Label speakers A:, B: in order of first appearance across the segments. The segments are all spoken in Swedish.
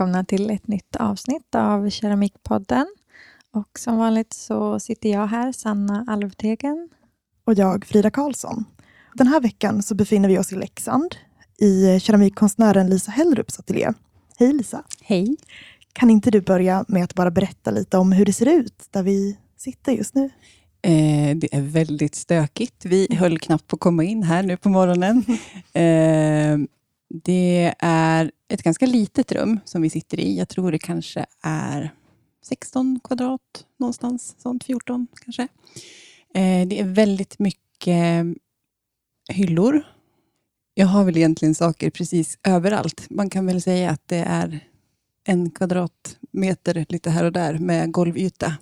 A: välkomna till ett nytt avsnitt av Keramikpodden. Och som vanligt så sitter jag här, Sanna Alvtegen.
B: Och jag, Frida Karlsson. Den här veckan så befinner vi oss i Leksand i keramikkonstnären Lisa Hellrups ateljé. Hej Lisa!
A: Hej!
B: Kan inte du börja med att bara berätta lite om hur det ser ut där vi sitter just nu?
C: Eh, det är väldigt stökigt. Vi höll knappt på att komma in här nu på morgonen. Eh, det är ett ganska litet rum som vi sitter i. Jag tror det kanske är 16 kvadrat någonstans, sånt 14 kanske. Eh, det är väldigt mycket hyllor. Jag har väl egentligen saker precis överallt. Man kan väl säga att det är en kvadratmeter lite här och där med golvyta.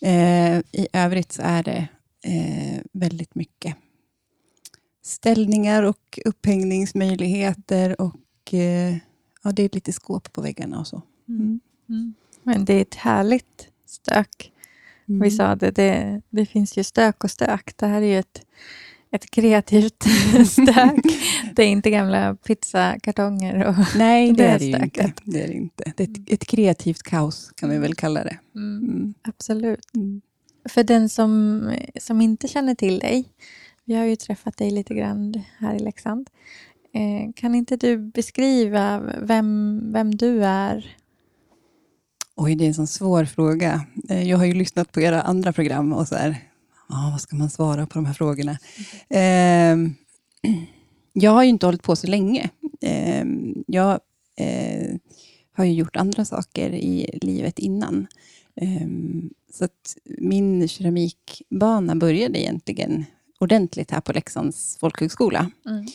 C: Eh, I övrigt så är det eh, väldigt mycket ställningar och upphängningsmöjligheter och eh, ja, det är lite skåp på väggarna och så. Mm.
A: Mm. Men det är ett härligt stök. Mm. Vi sa det, det, det finns ju stök och stök. Det här är ju ett, ett kreativt stök. Det är inte gamla pizzakartonger och
C: Nej, det, det är det inte. Det är det inte. Det är ett, ett, kreativt kaos kan vi väl kalla det.
A: Mm. mm. Absolut. Mm. För den som, som inte känner till dig, vi har ju träffat dig lite grann här i Leksand. Eh, kan inte du beskriva vem, vem du är?
C: Oj, det är en sån svår fråga. Eh, jag har ju lyssnat på era andra program och så här, ah, vad ska man svara på de här frågorna? Mm. Eh, jag har ju inte hållit på så länge. Eh, jag eh, har ju gjort andra saker i livet innan. Eh, så att min keramikbana började egentligen ordentligt här på Leksands folkhögskola. Mm.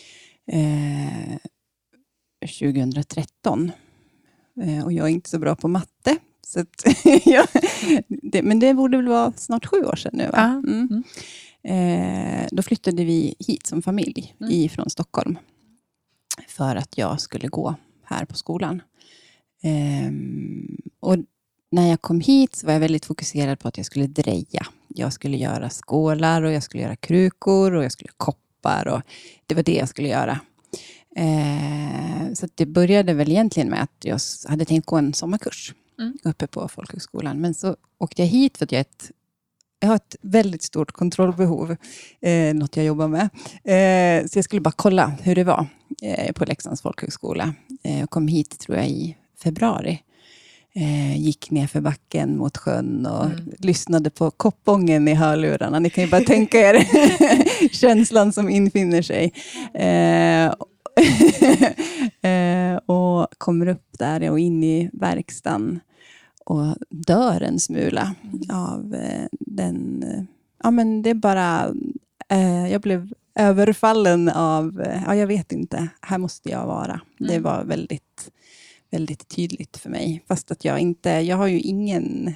C: 2013. Eh, och jag är inte så bra på matte. Så att, ja, det, men det borde väl vara snart sju år sedan nu? Va? Mm. Mm. Eh, då flyttade vi hit som familj mm. ifrån Stockholm. För att jag skulle gå här på skolan. Eh, och när jag kom hit så var jag väldigt fokuserad på att jag skulle dreja. Jag skulle göra skålar och jag skulle göra krukor och jag skulle koppar. Och det var det jag skulle göra. Eh, så det började väl egentligen med att jag hade tänkt gå en sommarkurs mm. uppe på folkhögskolan. Men så åkte jag hit för att jag, ett, jag har ett väldigt stort kontrollbehov, eh, något jag jobbar med. Eh, så jag skulle bara kolla hur det var eh, på Leksands folkhögskola. Eh, jag kom hit, tror jag, i februari. Eh, gick ner för backen mot sjön och mm. lyssnade på koppången i hörlurarna. Ni kan ju bara tänka er känslan som infinner sig. Eh, eh, och kommer upp där och in i verkstaden och dör en smula mm. av eh, den... Ja, men det är bara... Eh, jag blev överfallen av... Eh, ja, jag vet inte. Här måste jag vara. Mm. Det var väldigt, väldigt tydligt för mig. Fast att jag inte... Jag har ju ingen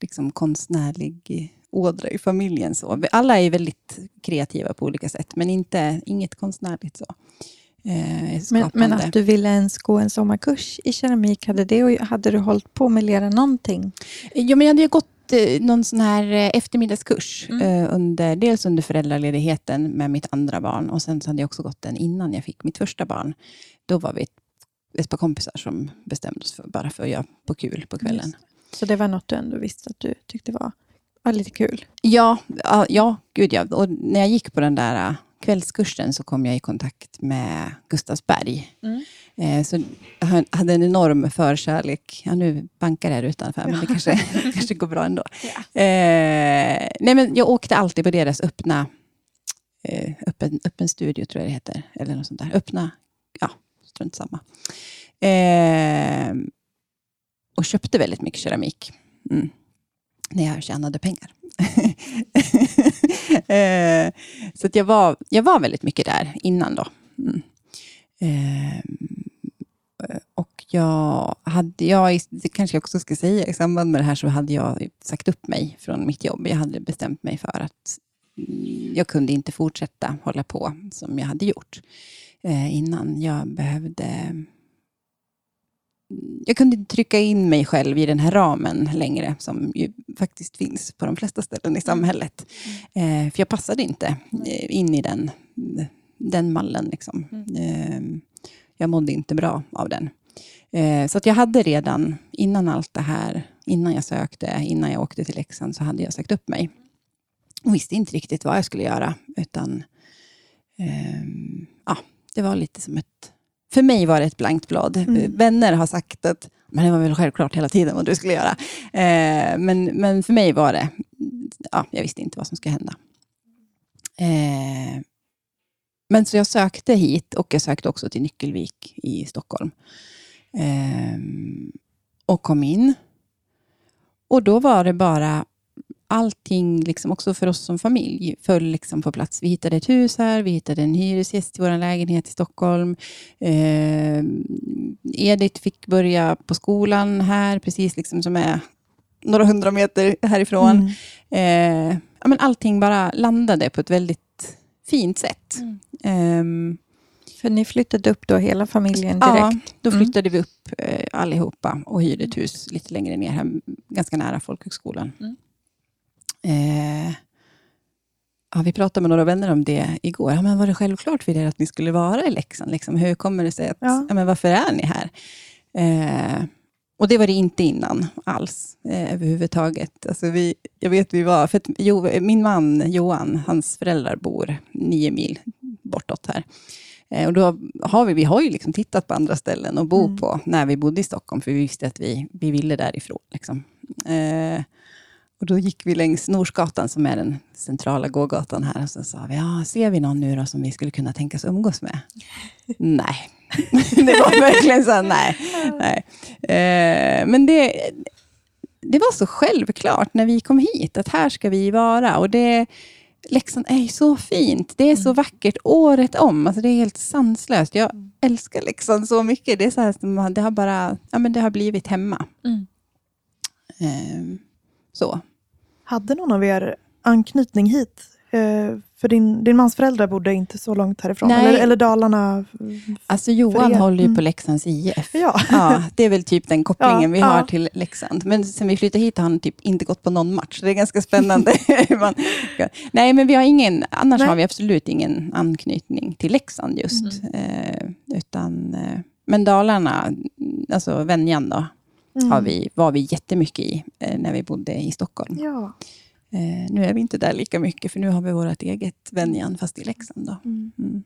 C: liksom, konstnärlig ådra i familjen. Så. Alla är väldigt kreativa på olika sätt, men inte, inget konstnärligt. så.
A: Eh, men, men, att du ville ens gå en sommarkurs i keramik, hade, det, hade du hållit på med lära någonting?
C: Ja, men jag hade gått eh, någon sån här eh, eftermiddagskurs, mm. eh, under, dels under föräldraledigheten med mitt andra barn och sen så hade jag också gått den innan jag fick mitt första barn. Då var vi ett, par kompisar som bestämde oss för, bara för att göra på kul på kvällen.
A: Så det var något du ändå visste att du tyckte var, var lite kul?
C: Ja, ja, ja, gud ja. Och när jag gick på den där kvällskursen så kom jag i kontakt med Gustavsberg. Mm. Eh, så jag hade en enorm förkärlek. Ja, nu bankar det här utanför, men det kanske, kanske går bra ändå. Ja. Eh, nej, men jag åkte alltid på deras öppna eh, öppen, öppen studio, tror jag det heter. Eller något sånt där. Öppna, ja, strunt samma. Eh, och köpte väldigt mycket keramik. Mm. När jag tjänade pengar. eh, så att jag, var, jag var väldigt mycket där innan då. Mm. Eh, och jag hade, jag, det kanske jag också ska säga, i samband med det här så hade jag sagt upp mig från mitt jobb. Jag hade bestämt mig för att jag kunde inte fortsätta hålla på som jag hade gjort eh, innan. Jag behövde jag kunde inte trycka in mig själv i den här ramen längre, som ju faktiskt finns på de flesta ställen i samhället. Mm. Eh, för jag passade inte eh, in i den, den mallen. Liksom. Mm. Eh, jag mådde inte bra av den. Eh, så att jag hade redan, innan allt det här, innan jag sökte, innan jag åkte till Leksand, så hade jag sagt upp mig. Och visste inte riktigt vad jag skulle göra, utan eh, ja, det var lite som ett... För mig var det ett blankt blad. Mm. Vänner har sagt att men det var väl självklart hela tiden vad du skulle göra. Eh, men, men för mig var det, ja, jag visste inte vad som skulle hända. Eh, men så jag sökte hit och jag sökte också till Nyckelvik i Stockholm. Eh, och kom in. Och då var det bara allting, liksom också för oss som familj, föll liksom på plats. Vi hittade ett hus här, vi hittade en hyresgäst i vår lägenhet i Stockholm. Eh, Edith fick börja på skolan här, precis liksom som är några hundra meter härifrån. Mm. Eh, ja, men allting bara landade på ett väldigt fint sätt. Mm.
A: Eh, för ni flyttade upp då hela familjen direkt? Ja,
C: då mm. flyttade mm. vi upp eh, allihopa och hyrde ett hus lite längre ner, här, ganska nära folkhögskolan. Mm. Eh, ja, vi pratade med några vänner om det igår. Ja, men var det självklart för er att ni skulle vara i Leksand? Liksom, hur kommer det sig att, ja. ja men varför är ni här? Eh, och det var det inte innan alls, eh, överhuvudtaget. Alltså vi, jag vet vi var, för jo, min man Johan, hans föräldrar bor nio mil bortåt här. Eh, och då har vi, vi har ju liksom tittat på andra ställen att bo mm. på, när vi bodde i Stockholm, för vi visste att vi, vi ville därifrån. Liksom. Eh, och då gick vi längs Norsgatan, som är den centrala gågatan här, och så sa vi, ja, ser vi någon nu då som vi skulle kunna tänkas umgås med? nej. det var verkligen så, nej. nej. Eh, men det, det var så självklart när vi kom hit, att här ska vi vara. Och det, Leksand är ju så fint. Det är så mm. vackert året om. Alltså det är helt sanslöst. Jag älskar Leksand så mycket. Det, är så här, det, har bara, ja, men det har blivit hemma. Mm. Eh, så.
B: Hade någon av er anknytning hit? Eh, för din, din mans föräldrar bodde inte så långt härifrån, eller, eller Dalarna?
C: Alltså Johan håller ju på mm. Leksands IF. Ja. ja. det är väl typ den kopplingen ja, vi har ja. till Leksand. Men sen vi flyttade hit har han typ inte gått på någon match. Det är ganska spännande. Man, nej, men vi har ingen, annars nej. har vi absolut ingen anknytning till Leksand just. Mm. Eh, utan, eh, men Dalarna, alltså Venjan då, mm. har vi, var vi jättemycket i eh, när vi bodde i Stockholm.
B: Ja.
C: Eh, nu är vi inte där lika mycket, för nu har vi vårt eget Venjan, fast i Leksand. Då. Mm. Mm.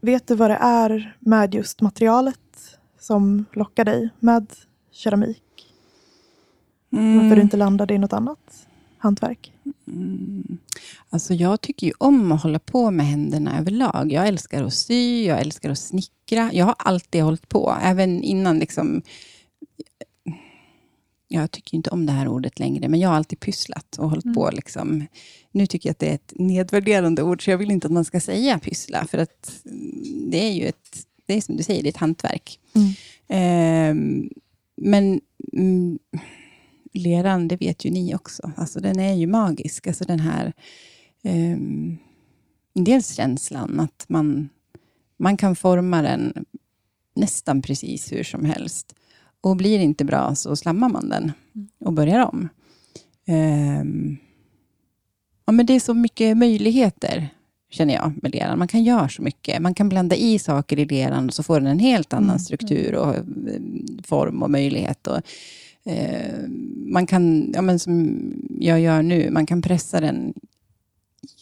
B: Vet du vad det är med just materialet som lockar dig med keramik? Mm. Varför du inte landade i något annat hantverk?
C: Mm. Alltså jag tycker ju om att hålla på med händerna överlag. Jag älskar att sy, jag älskar att snickra. Jag har alltid hållit på, även innan liksom jag tycker inte om det här ordet längre, men jag har alltid pysslat och hållit mm. på. Liksom. Nu tycker jag att det är ett nedvärderande ord, så jag vill inte att man ska säga pyssla, för att det är ju ett, det är som du säger, det är ett hantverk. Mm. Eh, men mm, leran, det vet ju ni också, alltså, den är ju magisk. Alltså den här eh, dels känslan att man, man kan forma den nästan precis hur som helst. Och blir det inte bra så slammar man den och börjar om. Um, ja, men det är så mycket möjligheter, känner jag, med leran. Man kan göra så mycket. Man kan blanda i saker i leran och så får den en helt annan mm. struktur och eh, form och möjlighet. Och, uh, man kan, ja, men som jag gör nu, man kan pressa den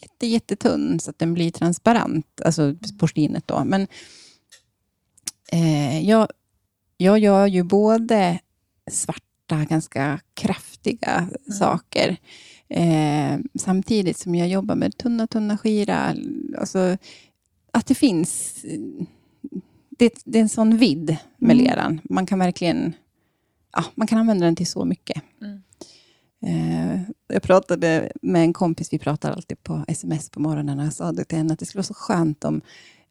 C: jätte, jättetunn så att den blir transparent, alltså porslinet då. Men eh, jag jag gör ju både svarta, ganska kraftiga mm. saker, eh, samtidigt som jag jobbar med tunna, tunna skira. Alltså, att det finns... Det, det är en sån vidd med mm. leran. Man kan verkligen ja, man kan använda den till så mycket. Mm. Eh, jag pratade med en kompis, vi pratar alltid på sms på morgonen, och jag sa det till henne att det skulle vara så skönt om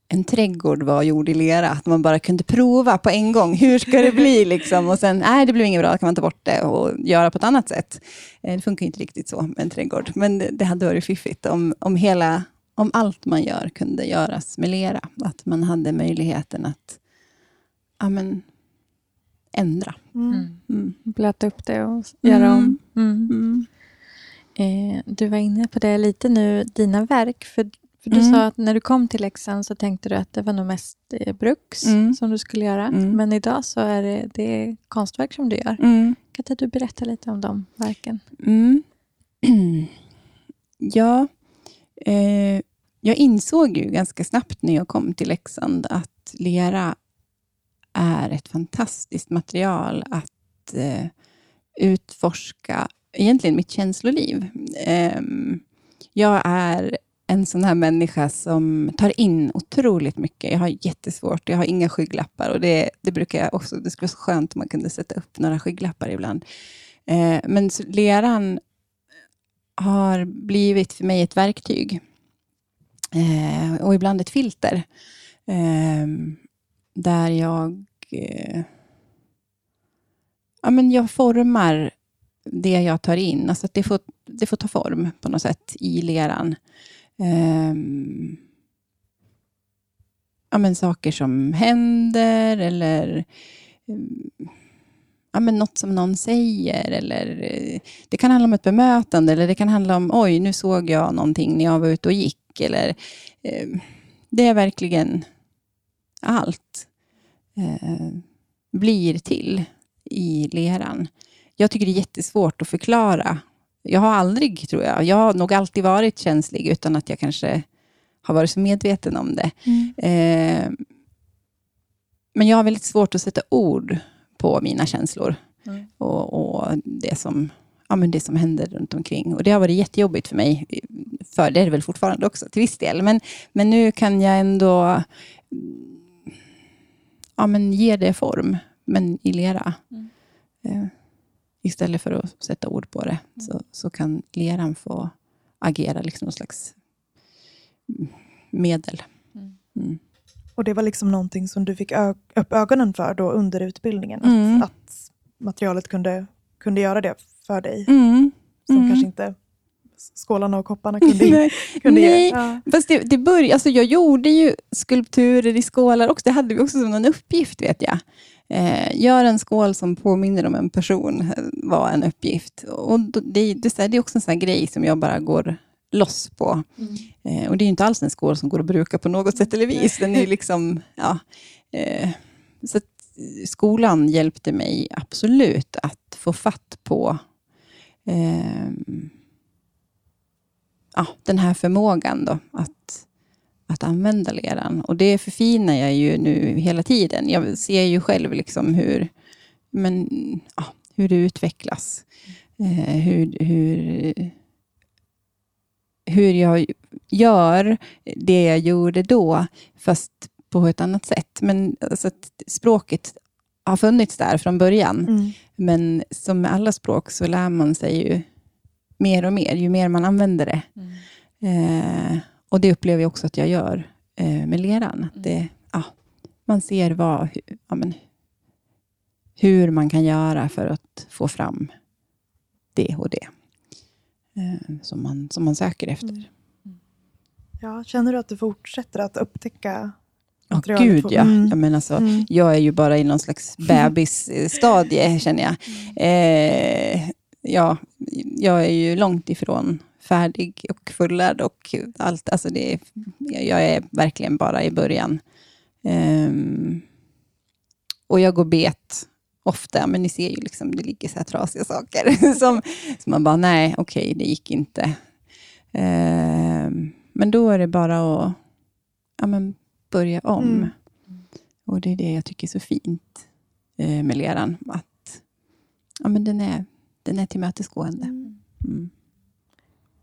C: en trädgård var gjord i lera, att man bara kunde prova på en gång. Hur ska det bli? Liksom? Och sen, nej, det blev inget bra, då kan man ta bort det och göra på ett annat sätt. Eh, det funkar inte riktigt så med en trädgård, men det hade varit fiffigt om, om, hela, om allt man gör kunde göras med lera. Att man hade möjligheten att ja, men, ändra.
A: Mm. Mm. Blöta upp det och göra mm. om. Mm. Mm. Eh, du var inne på det lite nu, dina verk. För För du mm. sa att när du kom till Leksand så tänkte du att det var nog mest eh, bruks mm. som du skulle göra. Mm. Men idag så är det, det är konstverk som du gör. Mm. Kan inte du berätta lite om de verken?
C: Mm. ja, eh, jag insåg ju ganska snabbt när jag kom till Leksand att lera är ett fantastiskt material att eh, utforska egentligen mitt känsloliv. Eh, jag är en sån här människa som tar in otroligt mycket. Jag har jättesvårt, jag har inga skygglappar och det, det brukar jag också, det skulle vara så skönt om man kunde sätta upp några skygglappar ibland. Eh, men leran har blivit för mig ett verktyg eh, och ibland ett filter. Eh, där jag, eh, ja, men jag formar det jag tar in. Alltså att det får, det får ta form på något sätt i leran. Eh, ja, men saker som händer eller eh, ja, men något som någon säger. Eller, eh, det kan handla om ett bemötande eller det kan handla om oj, nu såg jag någonting när jag var ute och gick. Eller, eh, det är verkligen allt uh, blir till i leran. Jag tycker det är jättesvårt att förklara jag har aldrig, tror jag, jag har nog alltid varit känslig utan att jag kanske har varit så medveten om det. Mm. Eh, men jag har väldigt svårt att sätta ord på mina känslor mm. och, och, det, som, ja, men det som händer runt omkring. Och Det har varit jättejobbigt för mig, för det är det väl fortfarande också till viss del. Men, men nu kan jag ändå ja, men ge det form, men i lera. Mm. Eh istället för att sätta ord på det, mm. så, så kan leran få agera liksom någon slags medel. Mm.
B: mm. Och det var liksom någonting som du fick upp ögonen för då under utbildningen? Att, mm. att materialet kunde, kunde göra det för dig? Mm. Som mm. kanske inte skålarna och kopparna kunde, Nej, kunde
C: Nej. Ja. fast det, det började, alltså jag gjorde ju skulpturer i skålar också. Det hade vi också som en uppgift, vet jag. Eh, gör en skål som påminner om en person, eh, var en uppgift. Och det, det, det är också en sån grej som jag bara går loss på. Mm. Eh, och Det är inte alls en skål som går att bruka på något sätt eller vis. Den är liksom, ja, eh, så skolan hjälpte mig absolut att få fatt på eh, ja, den här förmågan då, att att använda leran. Och det förfinar jag ju nu hela tiden. Jag ser ju själv liksom hur, men, ja, hur det utvecklas. Eh, hur, hur, hur jag gör det jag gjorde då, fast på ett annat sätt. Men alltså, språket har funnits där från början. Mm. Men som med alla språk så lär man sig ju mer och mer, ju mer man använder det. Mm. Eh, och Det upplever jag också att jag gör eh, med leran. Mm. Det, ja, man ser vad, ja, men, hur man kan göra för att få fram det och det eh, som, man, som man söker efter. Mm.
B: Ja, känner du att du fortsätter att upptäcka
C: Ja, oh, gud ja. Mm. Jag, menar så, mm. jag är ju bara i någon slags bebisstadie, känner jag. Mm. Eh, ja, jag är ju långt ifrån färdig och fullärd och allt. Alltså det, jag är verkligen bara i början. Um, och jag går bet ofta, men ni ser ju liksom, det ligger så här trasiga saker som, som man bara, nej, okej, okay, det gick inte. Um, men då är det bara att ja, men börja om. Mm. Och det är det jag tycker är så fint eh, med leran, att ja, men den, är, den är tillmötesgående. Mm. mm.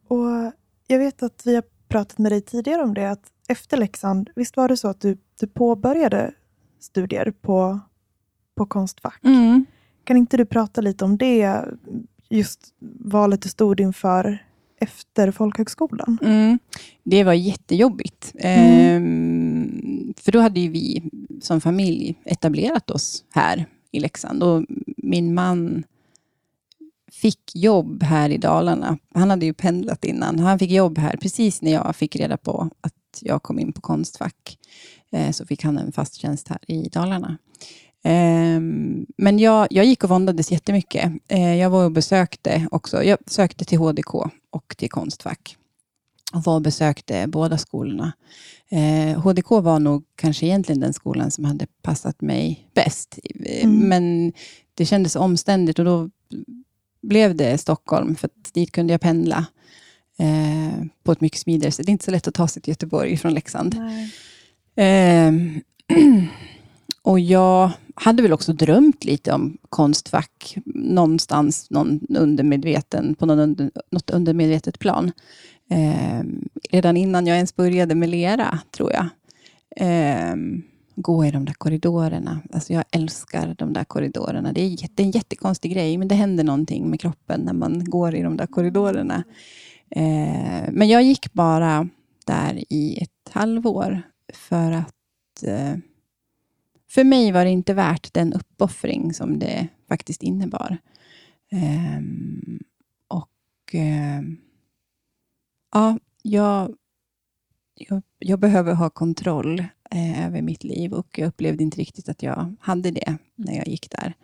B: Och jag vet att vi har pratat med dig tidigare om det, att efter Leksand, visst var det så att du, du påbörjade studier på, på Konstfack? Mm. Kan inte du prata lite om det, just valet du stod inför efter folkhögskolan?
C: Mm. Det var jättejobbigt. Mm. Ehm, för då hade vi som familj etablerat oss här i Leksand. Och min man fick jobb här i Dalarna. Han hade ju pendlat innan. Han fick jobb här precis när jag fick reda på att jag kom in på Konstfack. Eh, så fick han en fast tjänst här i Dalarna. Eh, men jag, jag gick och våndades jättemycket. Eh, jag var och besökte också. Jag sökte till HDK och till Konstfack. och var och besökte båda skolorna. Eh, HDK var nog kanske egentligen den skolan som hade passat mig bäst. Mm. Men det kändes omständigt och då blev det Stockholm, för dit kunde jag pendla eh, på ett mycket smidigare sätt. Det är inte så lätt att ta sig till Göteborg från Leksand. Eh, och jag hade väl också drömt lite om Konstfack någonstans, någon undermedveten, på någon under, något undermedvetet plan. Eh, redan innan jag ens började med lera, tror jag. Gå i de där korridorerna. Alltså jag älskar de där korridorerna. Det är, det är en jättekonstig grej, men det händer någonting med kroppen när man går i de där korridorerna. Eh, men jag gick bara där i ett halvår för att eh, för mig var det inte värt den uppoffring som det faktiskt innebar. Eh, och eh, ja, jag, jag, jag, behöver ha kontroll eh, över mitt liv och jag upplevde inte riktigt att jag hade det när jag gick där.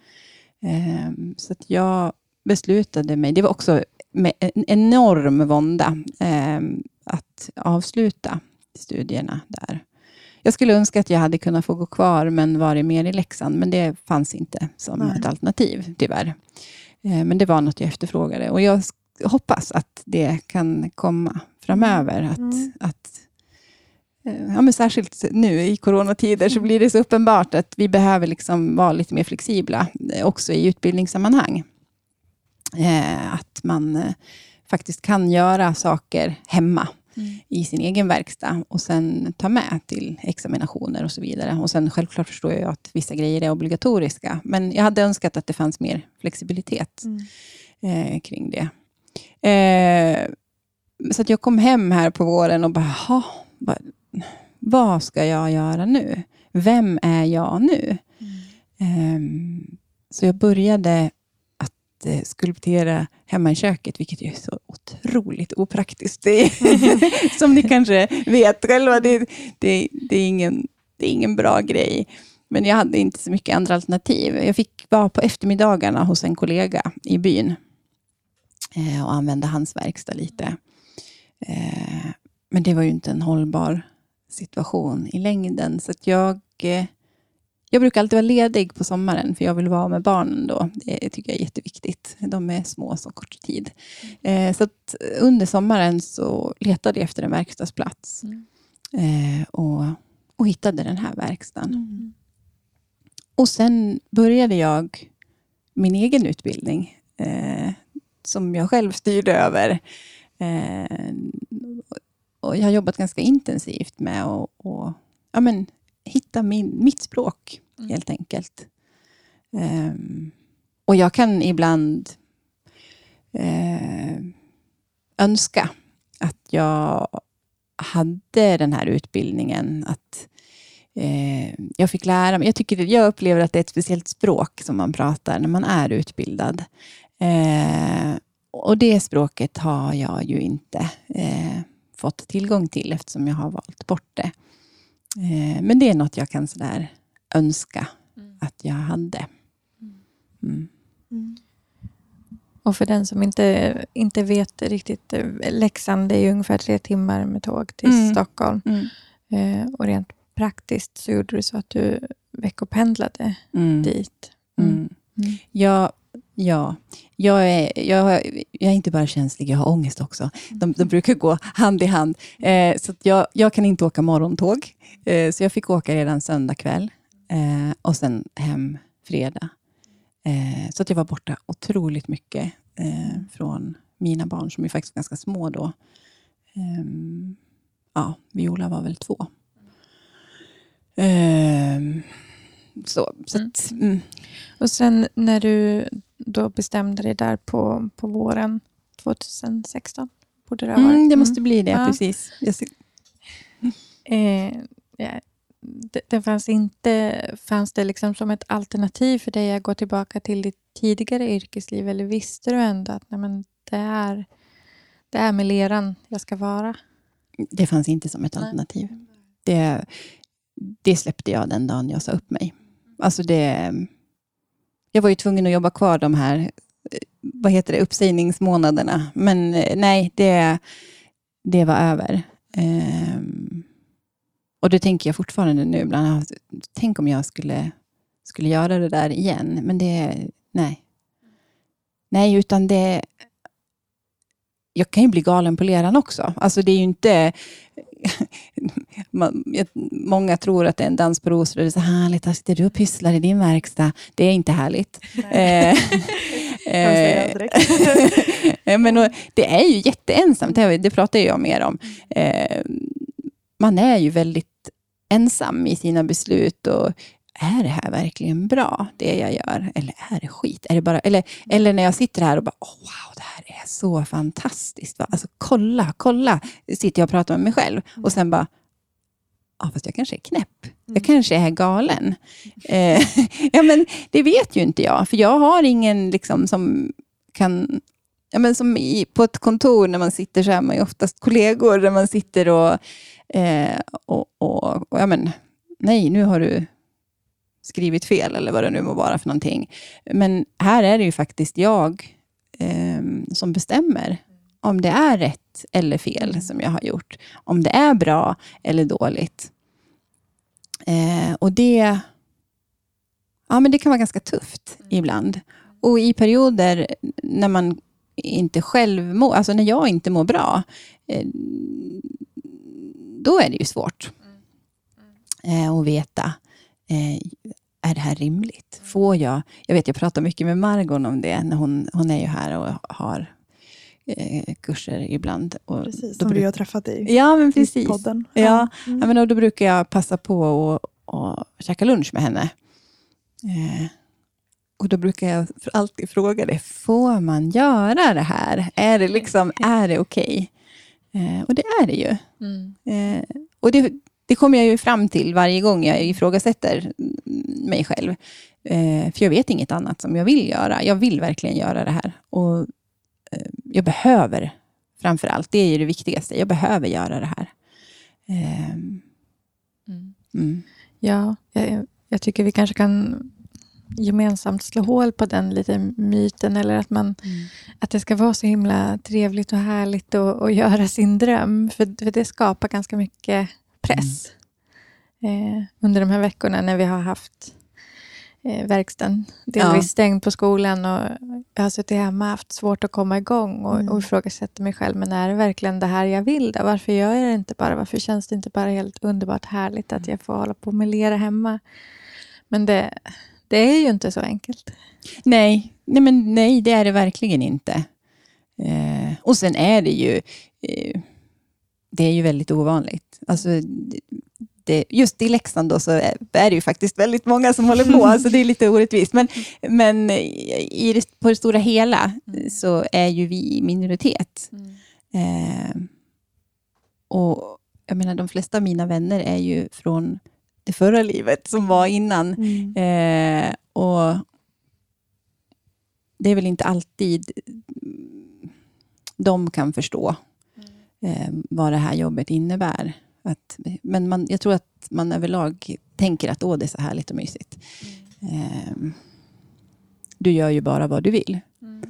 C: Ehm, så att jag beslutade mig, det var också med en enorm vånda ehm, att avsluta studierna där. Jag skulle önska att jag hade kunnat få gå kvar, men varit mer i Leksand, men det fanns inte som Nej. ett alternativ, tyvärr. Ehm, men det var något jag efterfrågade och jag hoppas att det kan komma framöver. Att, mm. att Eh, ja, men särskilt nu i coronatider så blir det så uppenbart att vi behöver liksom vara lite mer flexibla, eh, också i utbildningssammanhang. Eh, att man faktiskt kan göra saker hemma mm. i sin egen verkstad och sen ta med till examinationer och så vidare. Och sen självklart förstår jag att vissa grejer är obligatoriska, men jag hade önskat att det fanns mer flexibilitet mm. eh, kring det. Eh, så att jag kom hem här på våren och bara, vad ska jag göra nu? Vem är jag nu? Mm. Um, så jag började att uh, skulptera hemma i köket, vilket är så otroligt opraktiskt. Det som ni kanske vet själva, det, det, det, är ingen, det är ingen bra grej. Men jag hade inte så mycket andra alternativ. Jag fick vara på eftermiddagarna hos en kollega i byn eh, och använda hans verkstad lite. Eh, men det var ju inte en hållbar situation i längden. Så jag, eh, jag brukar alltid vara ledig på sommaren, för jag vill vara med barnen då. Det tycker jag är jätteviktigt. De är små så kort tid. Mm. Så under sommaren så letade jag efter en verkstadsplats mm. Eh, och, och hittade den här verkstaden. Mm. Och sen började jag min egen utbildning, som jag själv styrde över. Eh, och jag har jobbat ganska intensivt med att och, ja, men, hitta min, mitt språk, mm. helt enkelt. Um, och jag kan ibland uh, önska att jag hade den här utbildningen. Att uh, jag fick lära mig. Jag, tycker, jag upplever att det är ett speciellt språk som man pratar när man är utbildad. Uh, och det språket har jag ju inte fått tillgång till eftersom jag har valt bort det. Eh, men det är något jag kan sådär önska mm. att jag hade. Mm.
A: Mm. Och för den som inte, inte vet riktigt, eh, Leksand är ju ungefär tre timmar med tåg till mm. Stockholm. Mm. Eh, och rent praktiskt så gjorde du så att du veckopendlade mm. dit.
C: Ja, Ja, jag är, jag, jag är inte bara känslig, jag har ångest också. De, de brukar gå hand i hand. Eh, så jag, jag kan inte åka morgontåg, eh, så jag fick åka redan söndag kväll eh, och sen hem fredag. Eh, så att jag var borta otroligt mycket eh, från mina barn, som är faktiskt ganska små då. Ehm, ja, Viola var väl två. Så, så att, mm.
A: mm. Och sen när du då bestämde dig där på, på våren 2016? Borde det, ha
C: varit. Mm, det måste bli det, ja. precis.
A: Eh, ja. det, det, fanns inte fanns det liksom som ett alternativ för dig att gå tillbaka till ditt tidigare yrkesliv, eller visste du ändå att nej, men det, är, det är med leran jag ska vara?
C: Det fanns inte som ett nej. alternativ. Det, det släppte jag den dagen jag sa upp mig. Alltså det, jag var ju tvungen att jobba kvar de här eh, vad heter det, uppsägningsmånaderna. Men eh, nej, det, det var över. Um, och det tänker jag fortfarande nu. Bland annat, alltså, tänk om jag skulle, skulle göra det där igen. Men det, nej. Nej, utan det... Jag kan ju bli galen på leran också. Alltså det är ju inte... många tror att det är en dans på rosor och det är så härligt, där sitter du och pysslar i din verkstad. Det är inte härligt. Eh, eh, men det är ju jätteensamt, det pratar jag mer om. Eh, man är ju väldigt ensam i sina beslut och är det här verkligen bra, det jag gör? Eller är det skit? Är det bara, eller, eller när jag sitter här och bara, oh, wow, det här är så fantastiskt. Va? Alltså kolla, kolla, sitter jag och pratar med mig själv och sen bara, ja, fast jag kanske är knäpp. Jag kanske är galen. Eh, ja, men det vet ju inte jag, för jag har ingen liksom, som kan ja, men som i, på ett kontor när man sitter så är man ju oftast kollegor, där man sitter och, eh, och, och, och ja, men, nej, nu har du skrivit fel eller vad det nu må vara för någonting. Men här är det ju faktiskt jag eh, som bestämmer om det är rätt eller fel mm. som jag har gjort. Om det är bra eller dåligt. Eh, och det, ja, men det kan vara ganska tufft mm. ibland. Och i perioder när man inte själv mår, alltså när jag inte mår bra, eh, då är det ju svårt mm. eh, att veta eh, är det här rimligt? Får jag? Jag vet, jag pratar mycket med Margon om det. När hon, hon är ju här och har eh, kurser ibland. Och
B: precis, som vi har träffat i,
C: ja, men precis.
B: i podden.
C: Ja, mm. ja men då, då brukar jag passa på att och käka lunch med henne. Eh, och Då brukar jag alltid fråga det, får man göra det här? Är det, liksom, är det okej? Okay? Eh, och det är det ju. Mm. Eh, och det, det kommer jag ju fram till varje gång jag ifrågasätter mig själv. Eh, för jag vet inget annat som jag vill göra. Jag vill verkligen göra det här. Och eh, Jag behöver, framför allt, det är ju det viktigaste, jag behöver göra det här. Eh,
A: mm. Mm. Ja, jag, jag, tycker vi kanske kan gemensamt slå hål på den lite myten, eller att, man, mm. att det ska vara så himla trevligt och härligt att göra sin dröm. För, för det skapar ganska mycket press mm. eh, under de här veckorna när vi har haft eh, verkstaden delvis ja. stängd på skolan och jag har suttit hemma och haft svårt att komma igång och, mm. och ifrågasätter mig själv. Men är det verkligen det här jag vill? Då? Varför gör jag det inte bara? Varför känns det inte bara helt underbart härligt att jag får hålla på och melera hemma? Men det, det är ju inte så enkelt.
C: Nej, nej, men nej det är det verkligen inte. Eh, och sen är det ju eh, det är ju väldigt ovanligt. Alltså, det, just i Leksand då så är det ju faktiskt väldigt många som håller på, alltså det är lite orättvist. Men, men i det, på det stora hela mm. så är ju vi minoritet. Mm. Eh, och jag menar, de flesta av mina vänner är ju från det förra livet som var innan. Mm. Eh, och Det är väl inte alltid de kan förstå eh, vad det här jobbet innebär. Att, men man, jag tror att man överlag tänker att Åh, det är så härligt och mysigt. Mm. Eh, du gör ju bara vad du vill. Mm.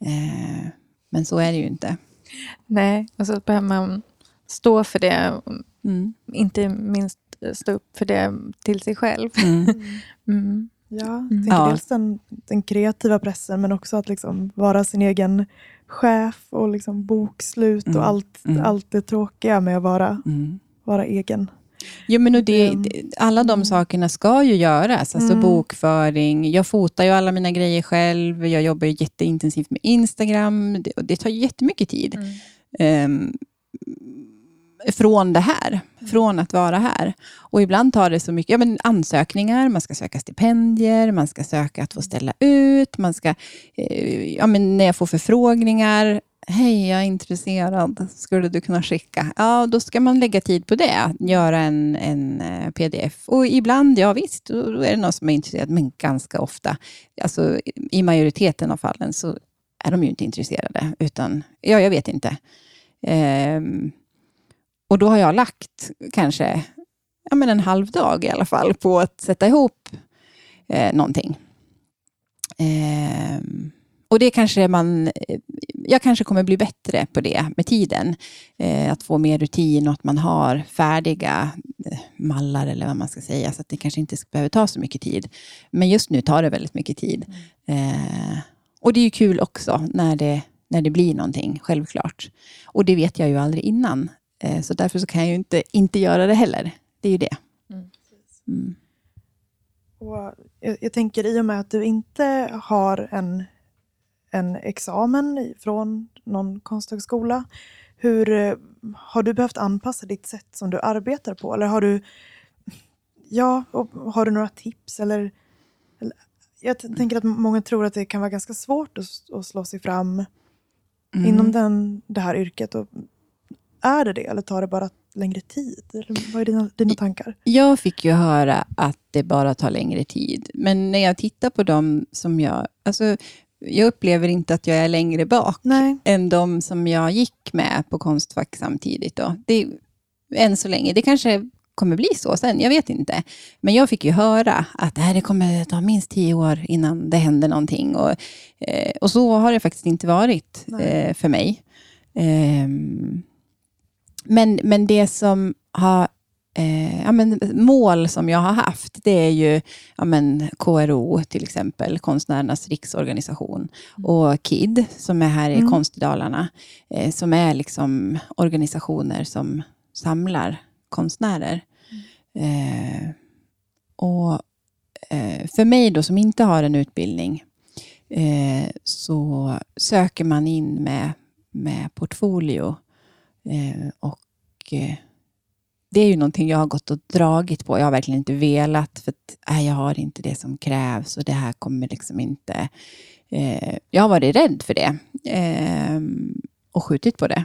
C: Eh, men så är det ju inte.
A: Nej, och så behöver man stå för det. Mm. Inte minst stå upp för det till sig själv. Mm.
B: mm. Ja, jag ja. dels den, den, kreativa pressen, men också att liksom vara sin egen chef och liksom bokslut mm. och allt, mm. allt det tråkiga med att vara, mm. Vara egen.
C: Jo, men och det, ehm. alla de sakerna ska ju göras, alltså mm. bokföring. Jag fotar ju alla mina grejer själv, jag jobbar jätteintensivt med Instagram, det, och det tar jättemycket tid. Um, från det här, från att vara här. Och ibland tar det så mycket ja, men ansökningar, man ska söka stipendier, man ska söka att få ställa ut, man ska, eh, ja, men när jag får förfrågningar, hej jag är intresserad, skulle du kunna skicka? Ja, då ska man lägga tid på det, göra en, en eh, pdf. Och ibland, ja visst, då är det någon som är intresserad, men ganska ofta, alltså i majoriteten av fallen så är de ju inte intresserade, utan ja, jag vet inte. Um, och då har jag lagt kanske ja, men en halv dag i alla fall på att sätta ihop eh, någonting. Eh, och det kanske man, jag kanske kommer bli bättre på det med tiden. Eh, att få mer rutin och att man har färdiga eh, mallar eller vad man ska säga, så att det kanske inte behöver ta så mycket tid. Men just nu tar det väldigt mycket tid. Mm. Eh, och det är ju kul också när det, när det blir någonting, självklart. Och det vet jag ju aldrig innan. Eh, så därför så kan jag ju inte, inte göra det heller. Det är ju det. Mm.
B: Mm. Och jag, jag tänker i och med att du inte har en en examen från någon konsthögskola. Hur, eh, har du behövt anpassa ditt sätt som du arbetar på? Eller har du, ja, har du några tips? Eller, eller jag tänker att många tror att det kan vara ganska svårt att, att slå sig fram mm. inom den, det här yrket. Och är det det, eller tar det bara längre tid? Eller vad är dina, dina tankar?
C: Jag fick ju höra att det bara tar längre tid. Men när jag tittar på dem som jag... Alltså, jag upplever inte att jag är längre bak Nej. än de som jag gick med på Konstfack samtidigt. Då. Det, än så länge. Det kanske kommer bli så sen, jag vet inte. Men jag fick ju höra att det här kommer ta minst tio år innan det händer någonting. Och, eh, och så har det faktiskt inte varit eh, för mig. Eh, men, men det som har eh, ja, men, mål som jag har haft, det är ju ja, men, KRO till exempel, Konstnärernas riksorganisation, mm. och KID som är här i mm. Konst i Dalarna, eh, som är liksom organisationer som samlar konstnärer. Mm. Eh, och eh, För mig då, som inte har en utbildning, eh, så söker man in med, med portfolio eh, och det är ju någonting jag har gått och dragit på. Jag har verkligen inte velat, för att nej, jag har inte det som krävs och det här kommer liksom inte... Eh, jag har varit rädd för det eh, och skjutit på det.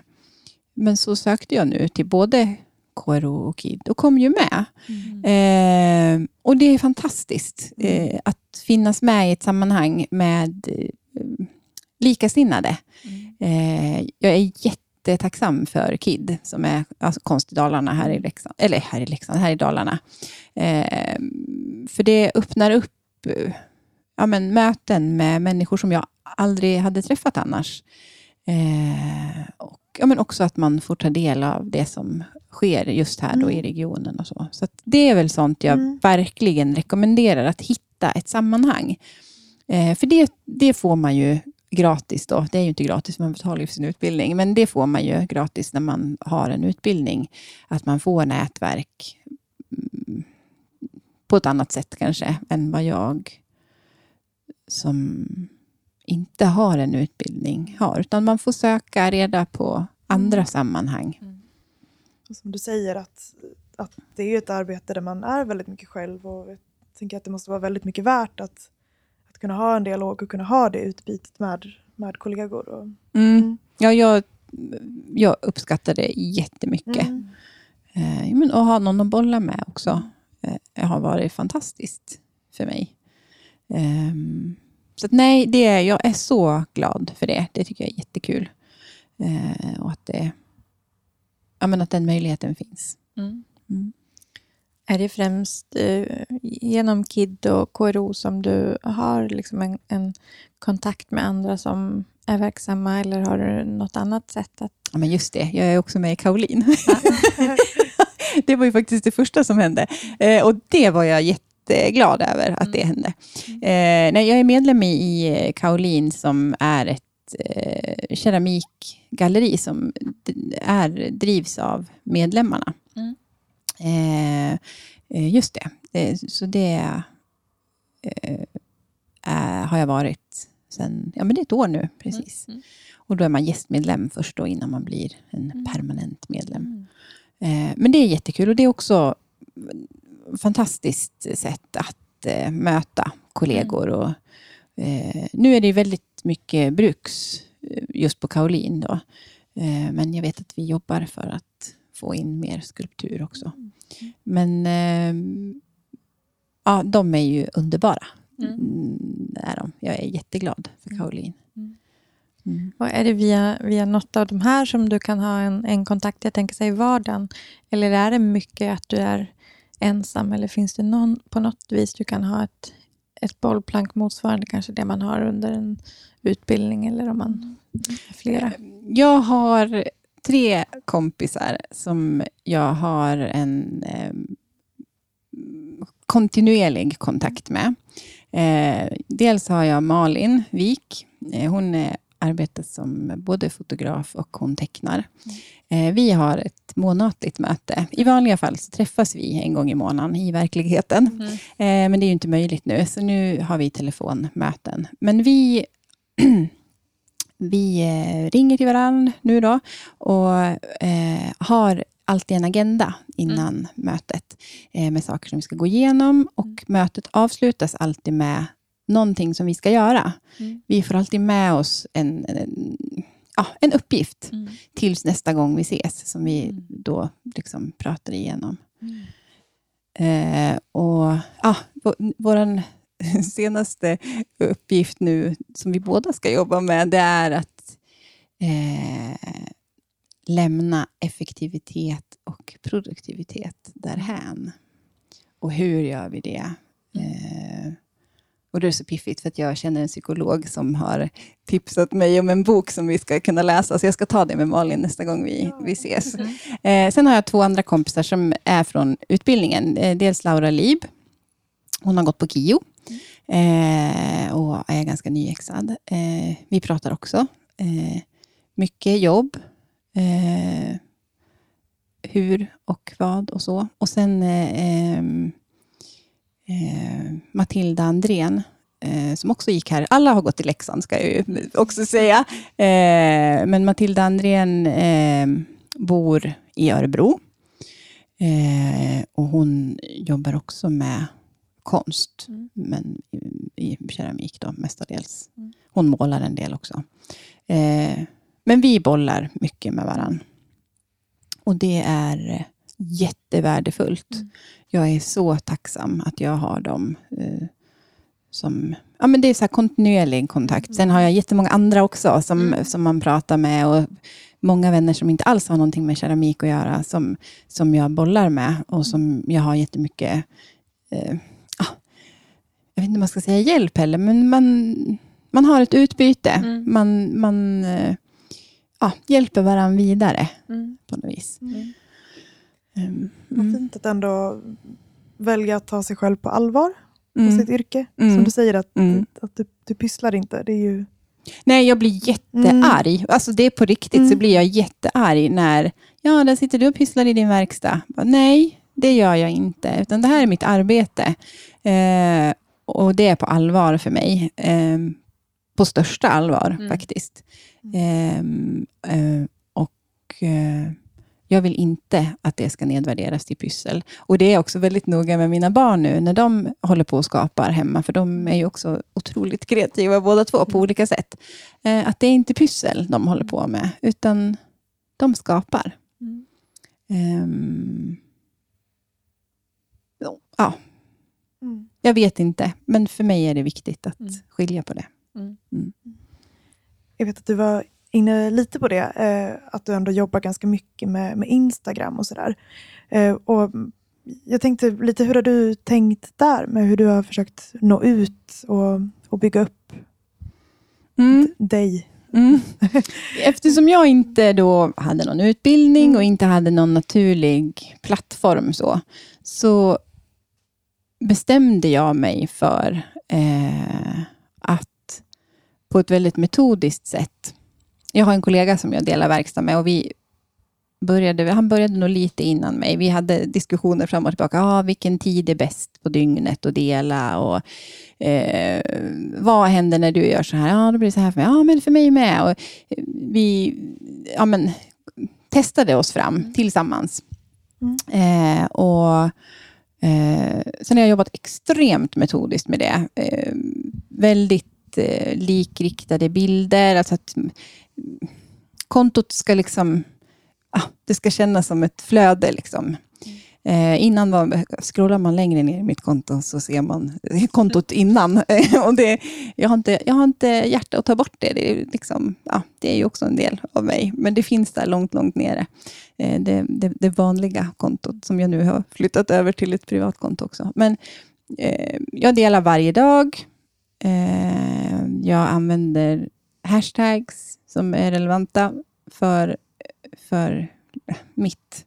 C: Men så sökte jag nu till både KRO och KID och kom ju med. Mm. Eh, och det är fantastiskt eh, att finnas med i ett sammanhang med eh, likasinnade. Mm. Eh, jag är jätte jättetacksam för KID, som är alltså, konst i Dalarna, här i. Leksand, eller här i Leksand, här i Dalarna. Eh, för det öppnar upp ja, men, möten med människor som jag aldrig hade träffat annars. Eh, och ja, men också att man får ta del av det som sker just här då mm. i regionen. och Så Så det är väl sånt jag mm. verkligen rekommenderar, att hitta ett sammanhang. Eh, för det, det får man ju gratis då. Det är ju inte gratis, man betalar ju för sin utbildning, men det får man ju gratis när man har en utbildning. Att man får nätverk mm, på ett annat sätt kanske än vad jag som inte har en utbildning har. Utan man får söka reda på andra mm. sammanhang. Mm.
B: som du säger, att, att det är ett arbete där man är väldigt mycket själv och jag tänker att det måste vara väldigt mycket värt att kunna ha en dialog och kunna ha det utbytet med, med kollegor. Och,
C: mm. mm. Ja, jag, jag uppskattar det jättemycket. Mm. Eh, men att ha någon att bolla med också eh, har varit fantastiskt för mig. Eh, så att, nej, det är, jag är så glad för det. Det tycker jag är jättekul. Eh, och att, det, ja, men att den möjligheten finns. Mm.
A: Mm. Är det främst eh, genom KID och KRO som du har liksom en, en, kontakt med andra som är verksamma eller har du något annat sätt? att...
C: Ja, men just det, jag är också med i Kaolin. det var ju faktiskt det första som hände eh, och det var jag jätteglad över att mm. det hände. Eh, nej, jag är medlem i Kaolin som är ett eh, keramikgalleri som är, drivs av medlemmarna. Mm. Eh, eh, just det. Så det eh, har jag varit sen, ja men det är ett år nu precis. Mm. Mm. Och då är man gästmedlem först då innan man blir en mm. permanent medlem. Mm. Men det är jättekul och det är också fantastiskt sätt att möta kollegor. Mm. Och, nu är det väldigt mycket bruks just på Kaolin. Då. men jag vet att vi jobbar för att få in mer skulptur också. Mm. Men eh, ja, de är ju underbara. Mm. mm. Är de. Jag är jätteglad för mm. Caroline. Mm.
A: Mm. Och är det via, via något av de här som du kan ha en, en kontakt, jag tänker sig i vardagen? Eller är det mycket att du är ensam? Eller finns det någon, på något vis du kan ha ett, ett bollplank motsvarande kanske det man har under en utbildning eller om man flera? Eh,
C: jag har tre kompisar som jag har en eh, kontinuerlig kontakt med. Eh, dels har jag Malin Wik. Eh, hon är, arbetar som både fotograf och hon tecknar. Eh, vi har ett månatligt möte. I vanliga fall så träffas vi en gång i månaden i verkligheten. Mm. Eh, men det är ju inte möjligt nu, så nu har vi telefonmöten. Men vi vi eh, ringer till varandra nu då och eh, har alltid en agenda innan mm. mötet eh, med saker som vi ska gå igenom och mm. mötet avslutas alltid med någonting som vi ska göra. Mm. Vi får alltid med oss en, en, ja, en uppgift mm. tills nästa gång vi ses, som vi mm. då liksom pratar igenom. Mm. Eh, och ja, vår senaste uppgift nu, som vi båda ska jobba med, det är att eh, lämna effektivitet och produktivitet därhän. Och hur gör vi det? Eh, och det är så piffigt för att jag känner en psykolog som har tipsat mig om en bok som vi ska kunna läsa, så jag ska ta det med Malin nästa gång vi, vi ses. Eh, sen har jag två andra kompisar som är från utbildningen. Eh, dels Laura Lib. Hon har gått på KIO eh, och är ganska nyexad. Eh, vi pratar också. Eh, mycket jobb, eh, hur och vad och så. Och sen eh, ehm, eh, Matilda Andrén, eh, som också gick här. Alla har gått i Leksand, ska jag ju också säga. Eh, men Matilda Andrén eh, bor i Örebro. Eh, och hon jobbar också med konst, mm. men i, i keramik då, mestadels. Mm. Hon målar en del också. Eh, men vi bollar mycket med varandra. Och det är jättevärdefullt. Mm. Jag är så tacksam att jag har dem eh, som... Ja, men det är så kontinuerlig kontakt. Mm. Sen har jag jättemånga andra också som, mm. som man pratar med. Och många vänner som inte alls har någonting med keramik att göra, som, som jag bollar med och som jag har jättemycket... Eh, jag vet inte om man ska säga hjälp heller, men man, man har ett utbyte. Mm. Man, man, eh, ja, hjälper varandra vidare mm. på något vis. Mm.
B: Um, Vad fint att ändå välja att ta sig själv på allvar på mm. sitt yrke. Mm. Som du säger, att, mm. att du, du pysslar inte. Det är ju...
C: Nej, jag blir jättearg. Mm. Alltså det är på riktigt, så mm. blir jag jättearg när, ja, där sitter du och pysslar i din verkstad. Nej, det gör jag inte, utan det här är mitt arbete. Eh, och det är på allvar för mig. Eh, på största allvar mm. faktiskt. Mm. Eh, och eh, jag vill inte att det ska nedvärderas till pyssel. Och det är också väldigt noga med mina barn nu, när de håller på och skapar hemma, för de är ju också otroligt kreativa båda två på mm. olika sätt. Eh, att det är inte pyssel de håller på med, utan de skapar. Mm. Um, ja. Mm. Jag vet inte, men för mig är det viktigt att mm. skilja på det. Mm.
B: mm. Jag vet att du var inne lite på det, eh, att du ändå jobbar ganska mycket med, med Instagram och sådär. Eh, jag tänkte lite, hur har du tänkt där med hur du har försökt nå ut och, och bygga upp mm. dig? Mm.
C: Eftersom jag inte då hade någon utbildning och inte hade någon naturlig plattform så, så bestämde jag mig för eh, att på ett väldigt metodiskt sätt. Jag har en kollega som jag delar verkstad med och vi började, han började nog lite innan mig. Vi hade diskussioner fram och tillbaka. Ah, vilken tid är bäst på dygnet att dela? Och, eh, vad händer när du gör så här? Ja, ah, då blir det så här för mig. Ja, ah, men för mig med. Och eh, vi ja, men, testade oss fram mm. tillsammans. Mm. Eh, och eh, Sen har jag jobbat extremt metodiskt med det. Eh, väldigt eh, likriktade bilder. Alltså att mm, kontot ska liksom, ah, det ska kännas som ett flöde. Liksom. Eh, innan var, scrollar man längre ner i mitt konto så ser man kontot innan. och det, jag, har inte, jag har inte hjärta att ta bort det. Det är, liksom, ja, det är ju också en del av mig. Men det finns där långt, långt nere. Eh, det, det, det vanliga kontot som jag nu har flyttat över till ett privatkonto också. Men eh, jag delar varje dag. Eh, jag använder hashtags som är relevanta för, för eh, mitt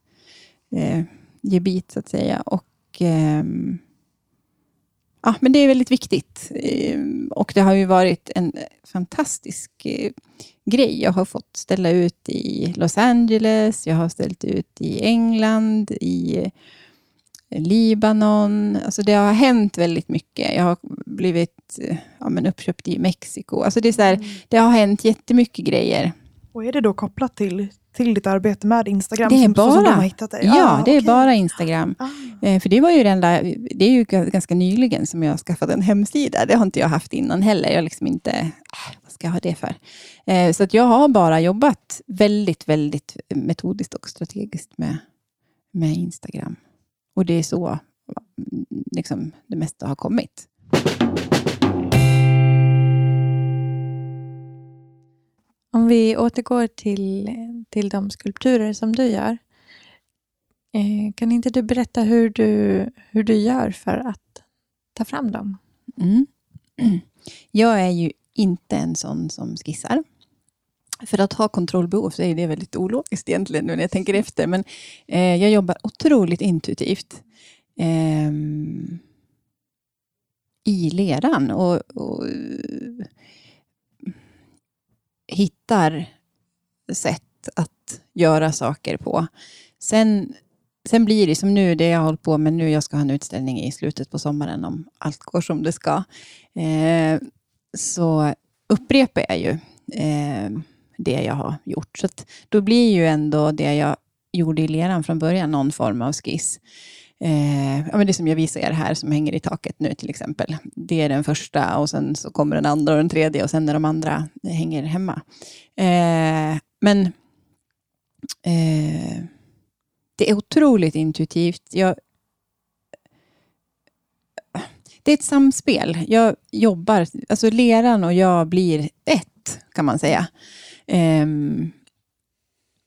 C: eh, gebit, så att säga. Och, eh, ja, men det är väldigt viktigt. Eh, och det har ju varit en fantastisk eh, grej. Jag har fått ställa ut i Los Angeles, jag har ställt ut i England, i Libanon. Alltså det har hänt väldigt mycket. Jag har blivit ja, men uppköpt i Mexiko. Alltså det, är så här, mm. det har hänt jättemycket grejer.
B: Och är det då kopplat till, till ditt arbete med Instagram?
C: Det är som, bara, som de har hittat dig? Ja, ah, det okay. är bara Instagram. Ah. Eh, för det var ju det enda, det är ju ganska nyligen som jag skaffade en hemsida. Det har inte jag haft innan heller. Jag liksom inte, äh, vad ska jag ha det för? Eh, så att jag har bara jobbat väldigt, väldigt metodiskt och strategiskt med, med Instagram. Och det är så liksom, det mesta har kommit.
A: Om vi återgår till, till de skulpturer som du gör. Eh, kan inte du berätta hur du, hur du gör för att ta fram dem? Mm.
C: Jag är ju inte en sån som skissar. För att ha kontrollbehov så är det väldigt ologiskt egentligen nu när jag tänker efter. Men eh, jag jobbar otroligt intuitivt eh, i leran. Och, och hittar sätt att göra saker på. Sen, sen blir det som nu, det jag håller på med nu, jag ska ha en utställning i slutet på sommaren om allt går som det ska. Eh, så upprepar jag ju eh, det jag har gjort. Så då blir ju ändå det jag gjorde i leran från början någon form av skiss. Eh, ja, men det som jag visar er här, som hänger i taket nu till exempel. Det är den första och sen så kommer den andra och den tredje och sen är de andra hänger hemma. Eh, men eh, det är otroligt intuitivt. Jag, det är ett samspel. Jag jobbar, alltså leran och jag blir ett, kan man säga. Ehm,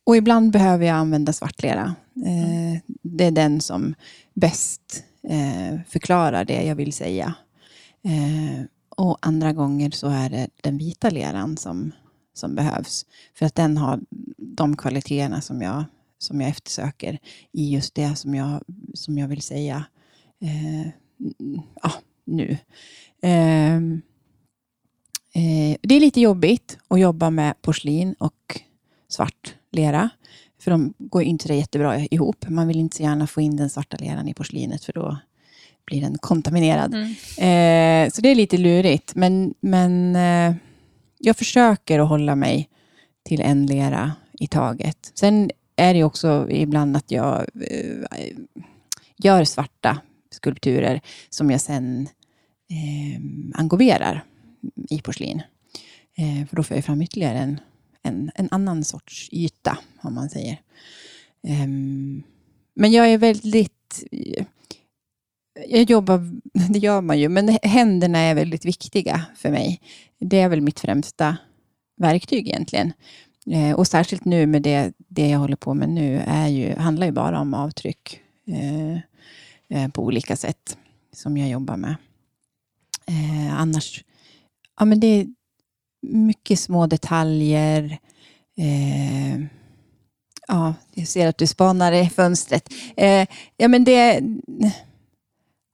C: och ibland behöver jag använda svart lera. Eh, det är den som bäst eh, förklarar det jag vill säga. Eh, och andra gånger så är det den vita leran som, som behövs. För att den har de kvaliteterna som jag, som jag eftersöker i just det som jag, som jag vill säga ja, nu. Eh, Eh, det är lite jobbigt att jobba med porslin och svart lera. För de går inte jättebra ihop. Man vill inte så gärna få in den svarta leran i porslinet för då blir den kontaminerad. Mm. Eh, så det är lite lurigt. Men, men eh, jag försöker att hålla mig till en lera i taget. Sen är det också ibland att jag eh, gör svarta skulpturer som jag sen eh, engoverar i porslin. Eh, för då får jag fram ytterligare en, en, en annan sorts yta, om man säger. Um, men jag är väldigt... Jag jobbar, det gör man ju, men händerna är väldigt viktiga för mig. Det är väl mitt främsta verktyg egentligen. Eh, och särskilt nu med det, det jag håller på med nu, är ju, handlar ju bara om avtryck eh, eh, på olika sätt som jag jobbar med. Eh, annars ja, men det mycket små detaljer. Eh, ja, jag ser att du spanar i fönstret. Eh, ja, men det...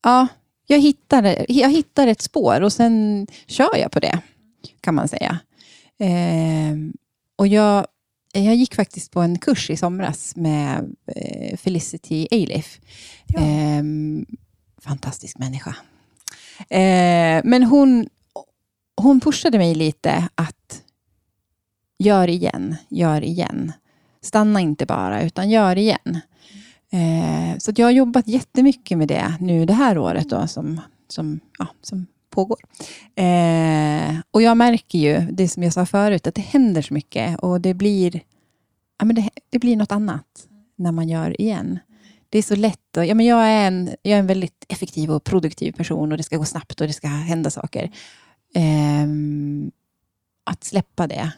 C: Ja, jag hittar, jag hittar ett spår och sen kör jag på det, kan man säga. Eh, och jag, jag gick faktiskt på en kurs i somras med eh, Felicity Eilif. Ja. Eh, fantastisk människa. Eh, men hon hon pushade mig lite att gör igen, gör igen. Stanna inte bara, utan gör igen. Eh, så jag har jobbat jättemycket med det nu det här året då, som, som, ja, som pågår. Eh, och jag märker ju, det som jag sa förut, att det händer så mycket och det blir, ja, men det, det blir något annat när man gör igen. Det är så lätt. Och, ja, men jag, är en, jag är en väldigt effektiv och produktiv person och det ska gå snabbt och det ska hända saker. Eh, att släppa det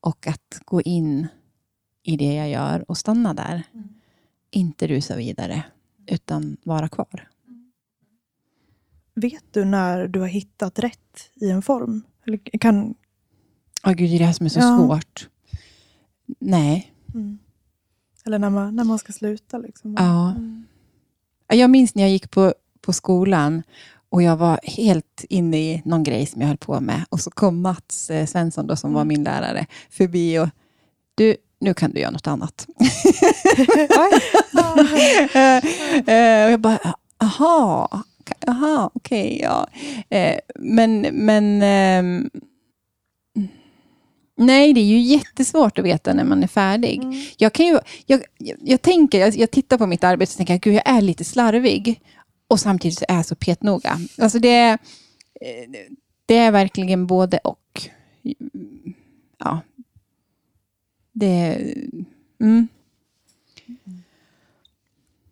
C: och att gå in i det jag gör och stanna där. Mm. Inte rusa vidare, utan vara kvar.
B: vet du när du har hittat rätt i en form? Eller kan...
C: oh, gud, det är det här som är så ja. svårt. Nej. Mm.
B: Eller när man, när man ska sluta. Liksom.
C: Ja. Mm. Jag minns när jag gick på, på skolan och jag var helt inne i någon grej som jag höll på med. Och så kom Mats eh, Svensson, då, som var mm. min lärare, förbi och du, nu kan du göra något annat. Eh, eh, och jag bara, aha, aha okej, okay, ja. Men, men ehm, Nej, det är ju jättesvårt att veta när man är färdig. Mm. Jag, kan ju, jag, jag, jag tänker, jag, jag, tittar på mitt arbete och tänker att jag är lite slarvig. Och samtidigt är jag så petnoga. Alltså det, det är verkligen både och. Ja. Det... Mm.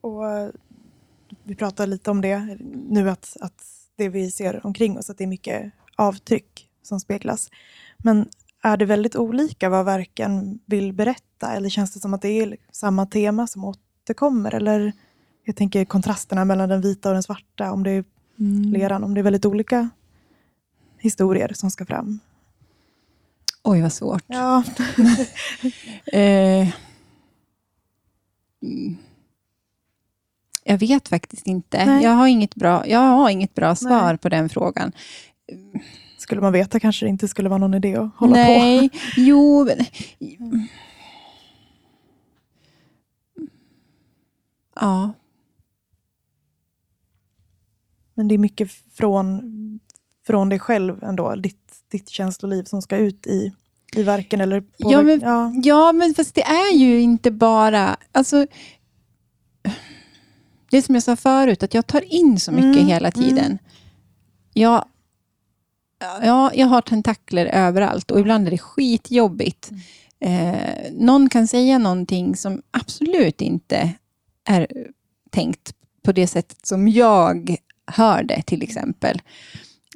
B: Och eh, vi pratar lite om det nu, att, att det vi ser omkring oss, att det är mycket avtryck som speglas. Men är det väldigt olika vad verken vill berätta? Eller känns det som att det är samma tema som återkommer? Eller jag tänker kontrasterna mellan den vita och den svarta, om det är mm. leran, om det är väldigt olika historier som ska fram.
C: Oj, vad svårt.
B: Ja.
C: eh. Jag vet faktiskt inte. Jag har, inget bra, jag har inget bra svar Nej. på den frågan
B: skulle man veta kanske det inte skulle vara någon idé att hålla
C: Nej,
B: på.
C: jo. Men... Ja.
B: Men det är mycket från, från dig själv ändå, ditt, ditt känsloliv som ska ut i, i verken? Eller
C: ja, men, ja. ja, men fast det är ju inte bara... Alltså, det som jag sa förut, att jag tar in så mycket mm, hela tiden. Mm. Jag Ja, jag har tentakler överallt och ibland är det skitjobbigt. Mm. Eh, någon kan säga någonting som absolut inte är tänkt på det sättet som jag hör det, till exempel.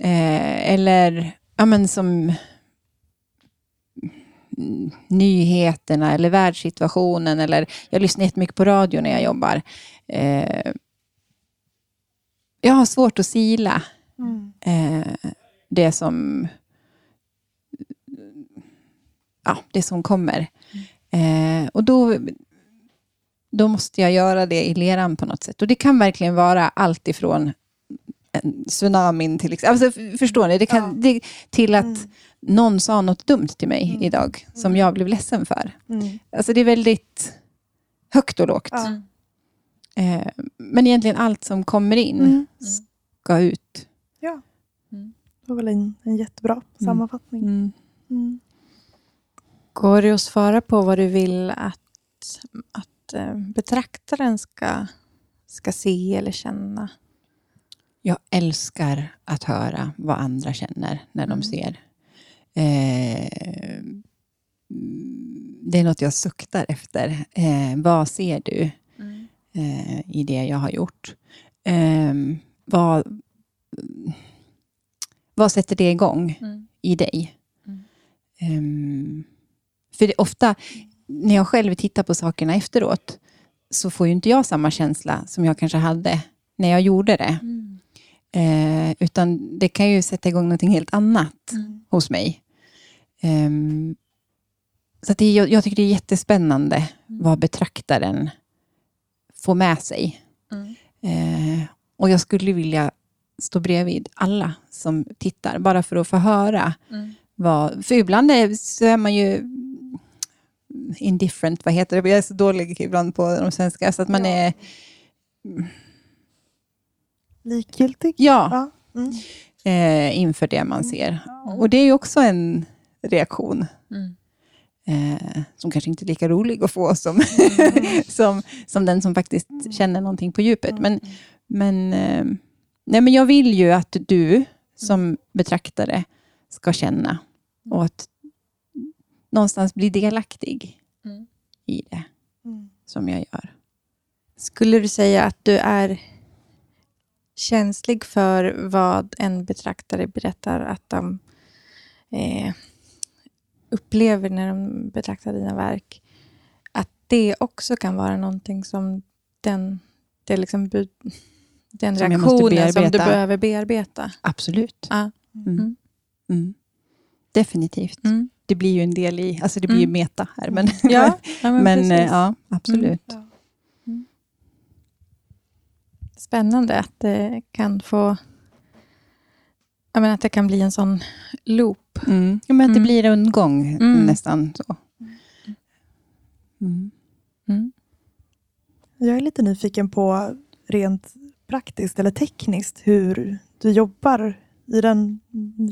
C: Eh, eller ja, men som nyheterna eller världssituationen. Eller, jag lyssnar jättemycket på radio när jag jobbar. Eh, jag har svårt att sila. Mm. Eh, det som ja, det som kommer. Mm. Eh, och då, då måste jag göra det i leran på något sätt. Och det kan verkligen vara allt ifrån en tsunamin till exempel. Alltså, förstår ni? Det kan, ja. det, till att mm. någon sa något dumt till mig mm. idag, som mm. jag blev ledsen för. Mm. Alltså det är väldigt högt och lågt. Ja. Eh, men egentligen allt som kommer in mm. ska ut.
B: Ja. Det var väl en, en jättebra mm. sammanfattning. Mm. Mm.
A: Går det att svara på vad du vill att, att eh, betraktaren ska, ska se eller känna?
C: Jag älskar att höra vad andra känner när de mm. ser. Eh, det är något jag suktar efter. Eh, vad ser du mm. eh, i det jag har gjort? Eh, vad vad sätter det igång mm. i dig? Mm. Um, för det, ofta, när jag själv tittar på sakerna efteråt, så får ju inte jag samma känsla som jag kanske hade när jag gjorde det. Mm. Uh, utan det kan ju sätta igång något helt annat mm. hos mig. Um, så det, jag, jag, tycker det är jättespännande mm. vad betraktaren får med sig. Uh, och jag skulle vilja stå bredvid alla som tittar, bara för att få höra. Mm. Vad, för ibland är, så är man ju indifferent, vad heter det? Jag är så dålig ibland på de svenska, så att man ja. är...
B: Likgiltig?
C: Ja, ja. Mm. Eh, inför det man ser. Mm. Och det är ju också en reaktion. Mm. Eh, som kanske inte är lika rolig att få som, mm. som, som den som faktiskt känner någonting på djupet. Men, men eh, Nej, men jag vill ju att du som betraktare ska känna och att någonstans bli delaktig mm. i det mm. som jag gör.
A: Skulle du säga att du är känslig för vad en betraktare berättar att de eh, upplever när de betraktar dina verk? Att det också kan vara någonting som den, det liksom Den reaktionen som, som, du behöver bearbeta.
C: Absolut.
A: Ja.
C: Mm. mm. Mm. Definitivt. Mm. Det blir ju en del i, alltså det blir ju mm. meta här, men,
A: ja, ja, men,
C: men eh, ja, absolut. Ja.
A: Spännande att det kan få jag menar, att det kan bli en sån loop.
C: Mm. Ja, men att det blir rundgång mm. nästan. så.
B: Mm. Mm. Jag är lite nyfiken på rent praktiskt eller tekniskt hur du jobbar i den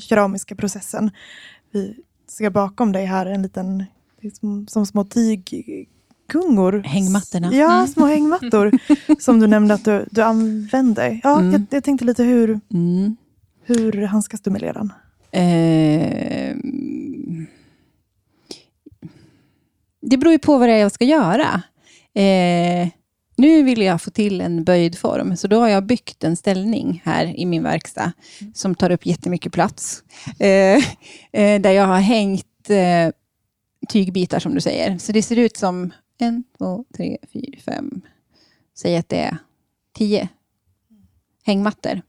B: keramiska processen. Vi ser bakom dig här en liten, som, som små tyggungor.
C: Hängmattorna.
B: Ja, mm. små hängmattor som du nämnde att du, du använder. Ja, mm. jag, jag, tänkte lite hur, mm. hur handskas du med ledan? Eh,
C: det beror ju på vad det är jag ska göra. Eh, nu vill jag få till en böjd form, så då har jag byggt en ställning här i min verkstad som tar upp jättemycket plats. Eh, eh, där jag har hängt eh, tygbitar som du säger. Så det ser ut som en, två, tre, fyra, fem, säg att det är tio hängmattor.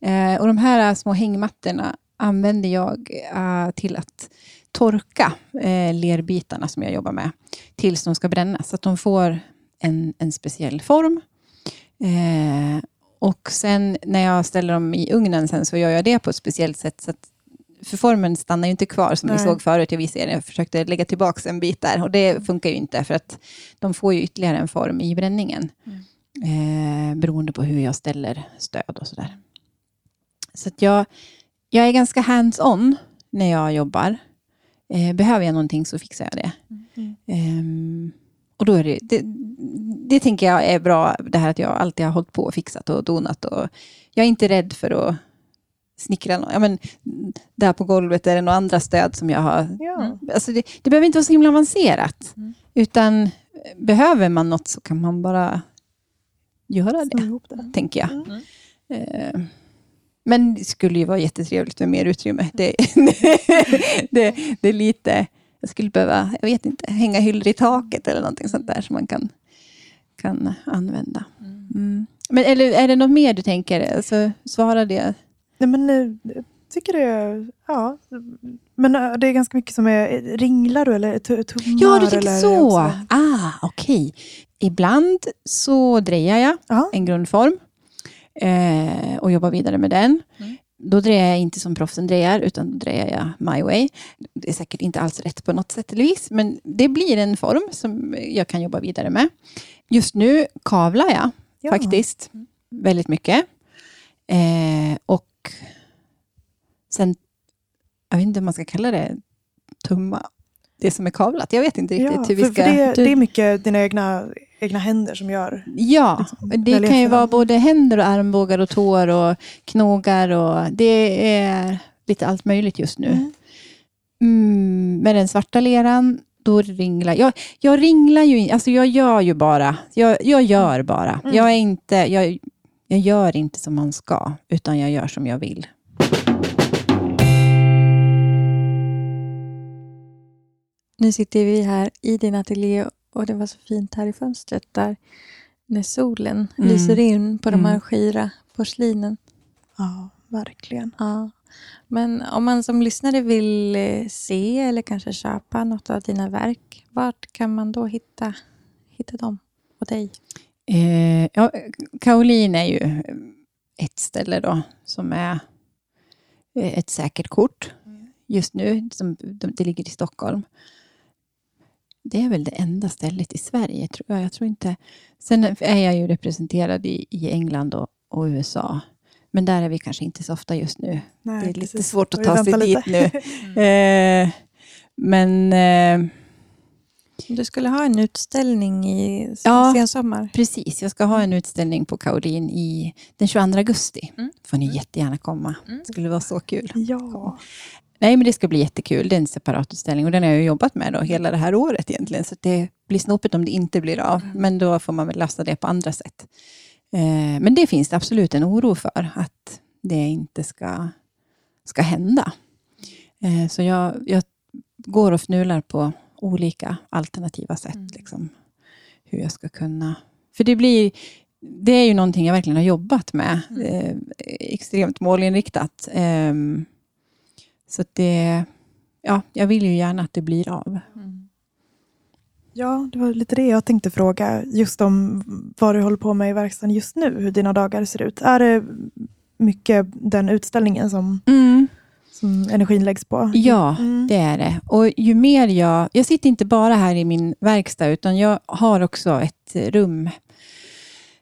C: Eh, och de här eh, små hängmattorna använder jag eh, till att torka eh, lerbitarna som jag jobbar med tills de ska brännas, så att de får en, en speciell form. Eh, och sen när jag ställer dem i ugnen sen så gör jag det på ett speciellt sätt så att för formen stannar ju inte kvar som Nej. vi såg förut i visserien. Jag försökte lägga tillbaka en bit där och det funkar ju inte för att de får ju ytterligare en form i bränningen. Mm. Eh, beroende på hur jag ställer stöd och sådär. Så att jag, jag är ganska hands-on när jag jobbar. Eh, behöver jag någonting så fixar jag det. Mm. Eh, och då är det, det, det, tänker jag är bra, det här att jag alltid har hållit på och fixat och donat. Och jag är inte rädd för att snickra. Ja, men, där på golvet är det några andra stöd som jag har. Ja. Mm. Alltså det, det, behöver inte vara så himla avancerat. Mm. Utan behöver man något så kan man bara göra det, det. tänker jag. Mm. Eh, men det skulle ju vara jättetrevligt med mer utrymme. Det, det, det, är lite... Jag skulle behöva, jag vet inte, hänga hyllor i taket eller någonting sånt där som man kan, kan använda. Mm. mm. Men eller, är det något mer du tänker? Alltså, svara det.
B: Nej, men, tycker det ja. Men eh, det är ganska mycket som är, ringlar du eller tummar?
C: Ja, du tänker så. Ah, okej. Okay. Ibland så drejar jag Aha. en grundform eh, och jobbar vidare med den. Mm. Då drejar jag inte som proffsen drejar, utan då drejar jag my way. Det är säkert inte alls rätt på något sätt eller vis, men det blir en form som jag kan jobba vidare med. Just nu kavlar jag ja. faktiskt mm. väldigt mycket. Eh, och sen, jag vet inte om man ska kalla det tumma, det som är kavlat. Jag vet inte riktigt ja, hur vi ska...
B: Det, det är mycket dina egna egna händer som gör...
C: Ja, liksom, det kan ju vara både händer och armbågar och tår och knogar och det är lite allt möjligt just nu. Mm. Mm, med den svarta leran, då ringlar jag. Jag ringlar ju, alltså jag gör ju bara. Jag, jag gör bara. Mm. Jag är inte, jag, jag gör inte som man ska, utan jag gör som jag vill.
A: Nu sitter vi här i din ateljé och det var så fint här i fönstret där när solen mm. lyser in på de här mm. skira porslinen.
B: Ja, verkligen.
A: Ja. Men om man som lyssnare vill eh, se eller kanske köpa något av dina verk, vart kan man då hitta, hitta dem och dig?
C: Eh, ja, Kaolin är ju ett ställe då som är eh, ett säkert kort just nu. Som, det ligger i Stockholm det är väl det enda stället i Sverige, tror jag. jag tror inte. Sen är jag ju representerad i, i England och, och, USA. Men där är vi kanske inte så ofta just nu. Nej, det är lite precis. svårt att ta sig dit nu. mm. eh, men... Eh,
A: du skulle ha en utställning i ja, sensommar.
C: Precis, jag ska ha en utställning på Kaolin i den 22 augusti. Mm. får ni jättegärna komma. Mm. Det skulle vara så kul.
B: Ja.
C: Nej, men det ska bli jättekul. Det är en separat utställning och den har jag jobbat med då, hela det här året egentligen. Så det blir snopet om det inte blir av. Mm. Men då får man väl lösa det på andra sätt. Eh, men det finns det absolut en oro för, att det inte ska, ska hända. Eh, så jag, jag går och fnular på olika alternativa sätt. Mm. Liksom, hur jag ska kunna... För det blir... det är ju någonting jag verkligen har jobbat med. Mm. Eh, extremt målinriktat. Eh, så det, ja, jag vill ju gärna att det blir av. Mm.
B: Ja, det var lite det jag tänkte fråga. Just om vad du håller på med i verkstaden just nu, hur dina dagar ser ut. Är det mycket den utställningen som, mm. Som energin läggs på?
C: Ja, mm. det är det. Och ju mer jag... Jag sitter inte bara här i min verkstad, utan jag har också ett rum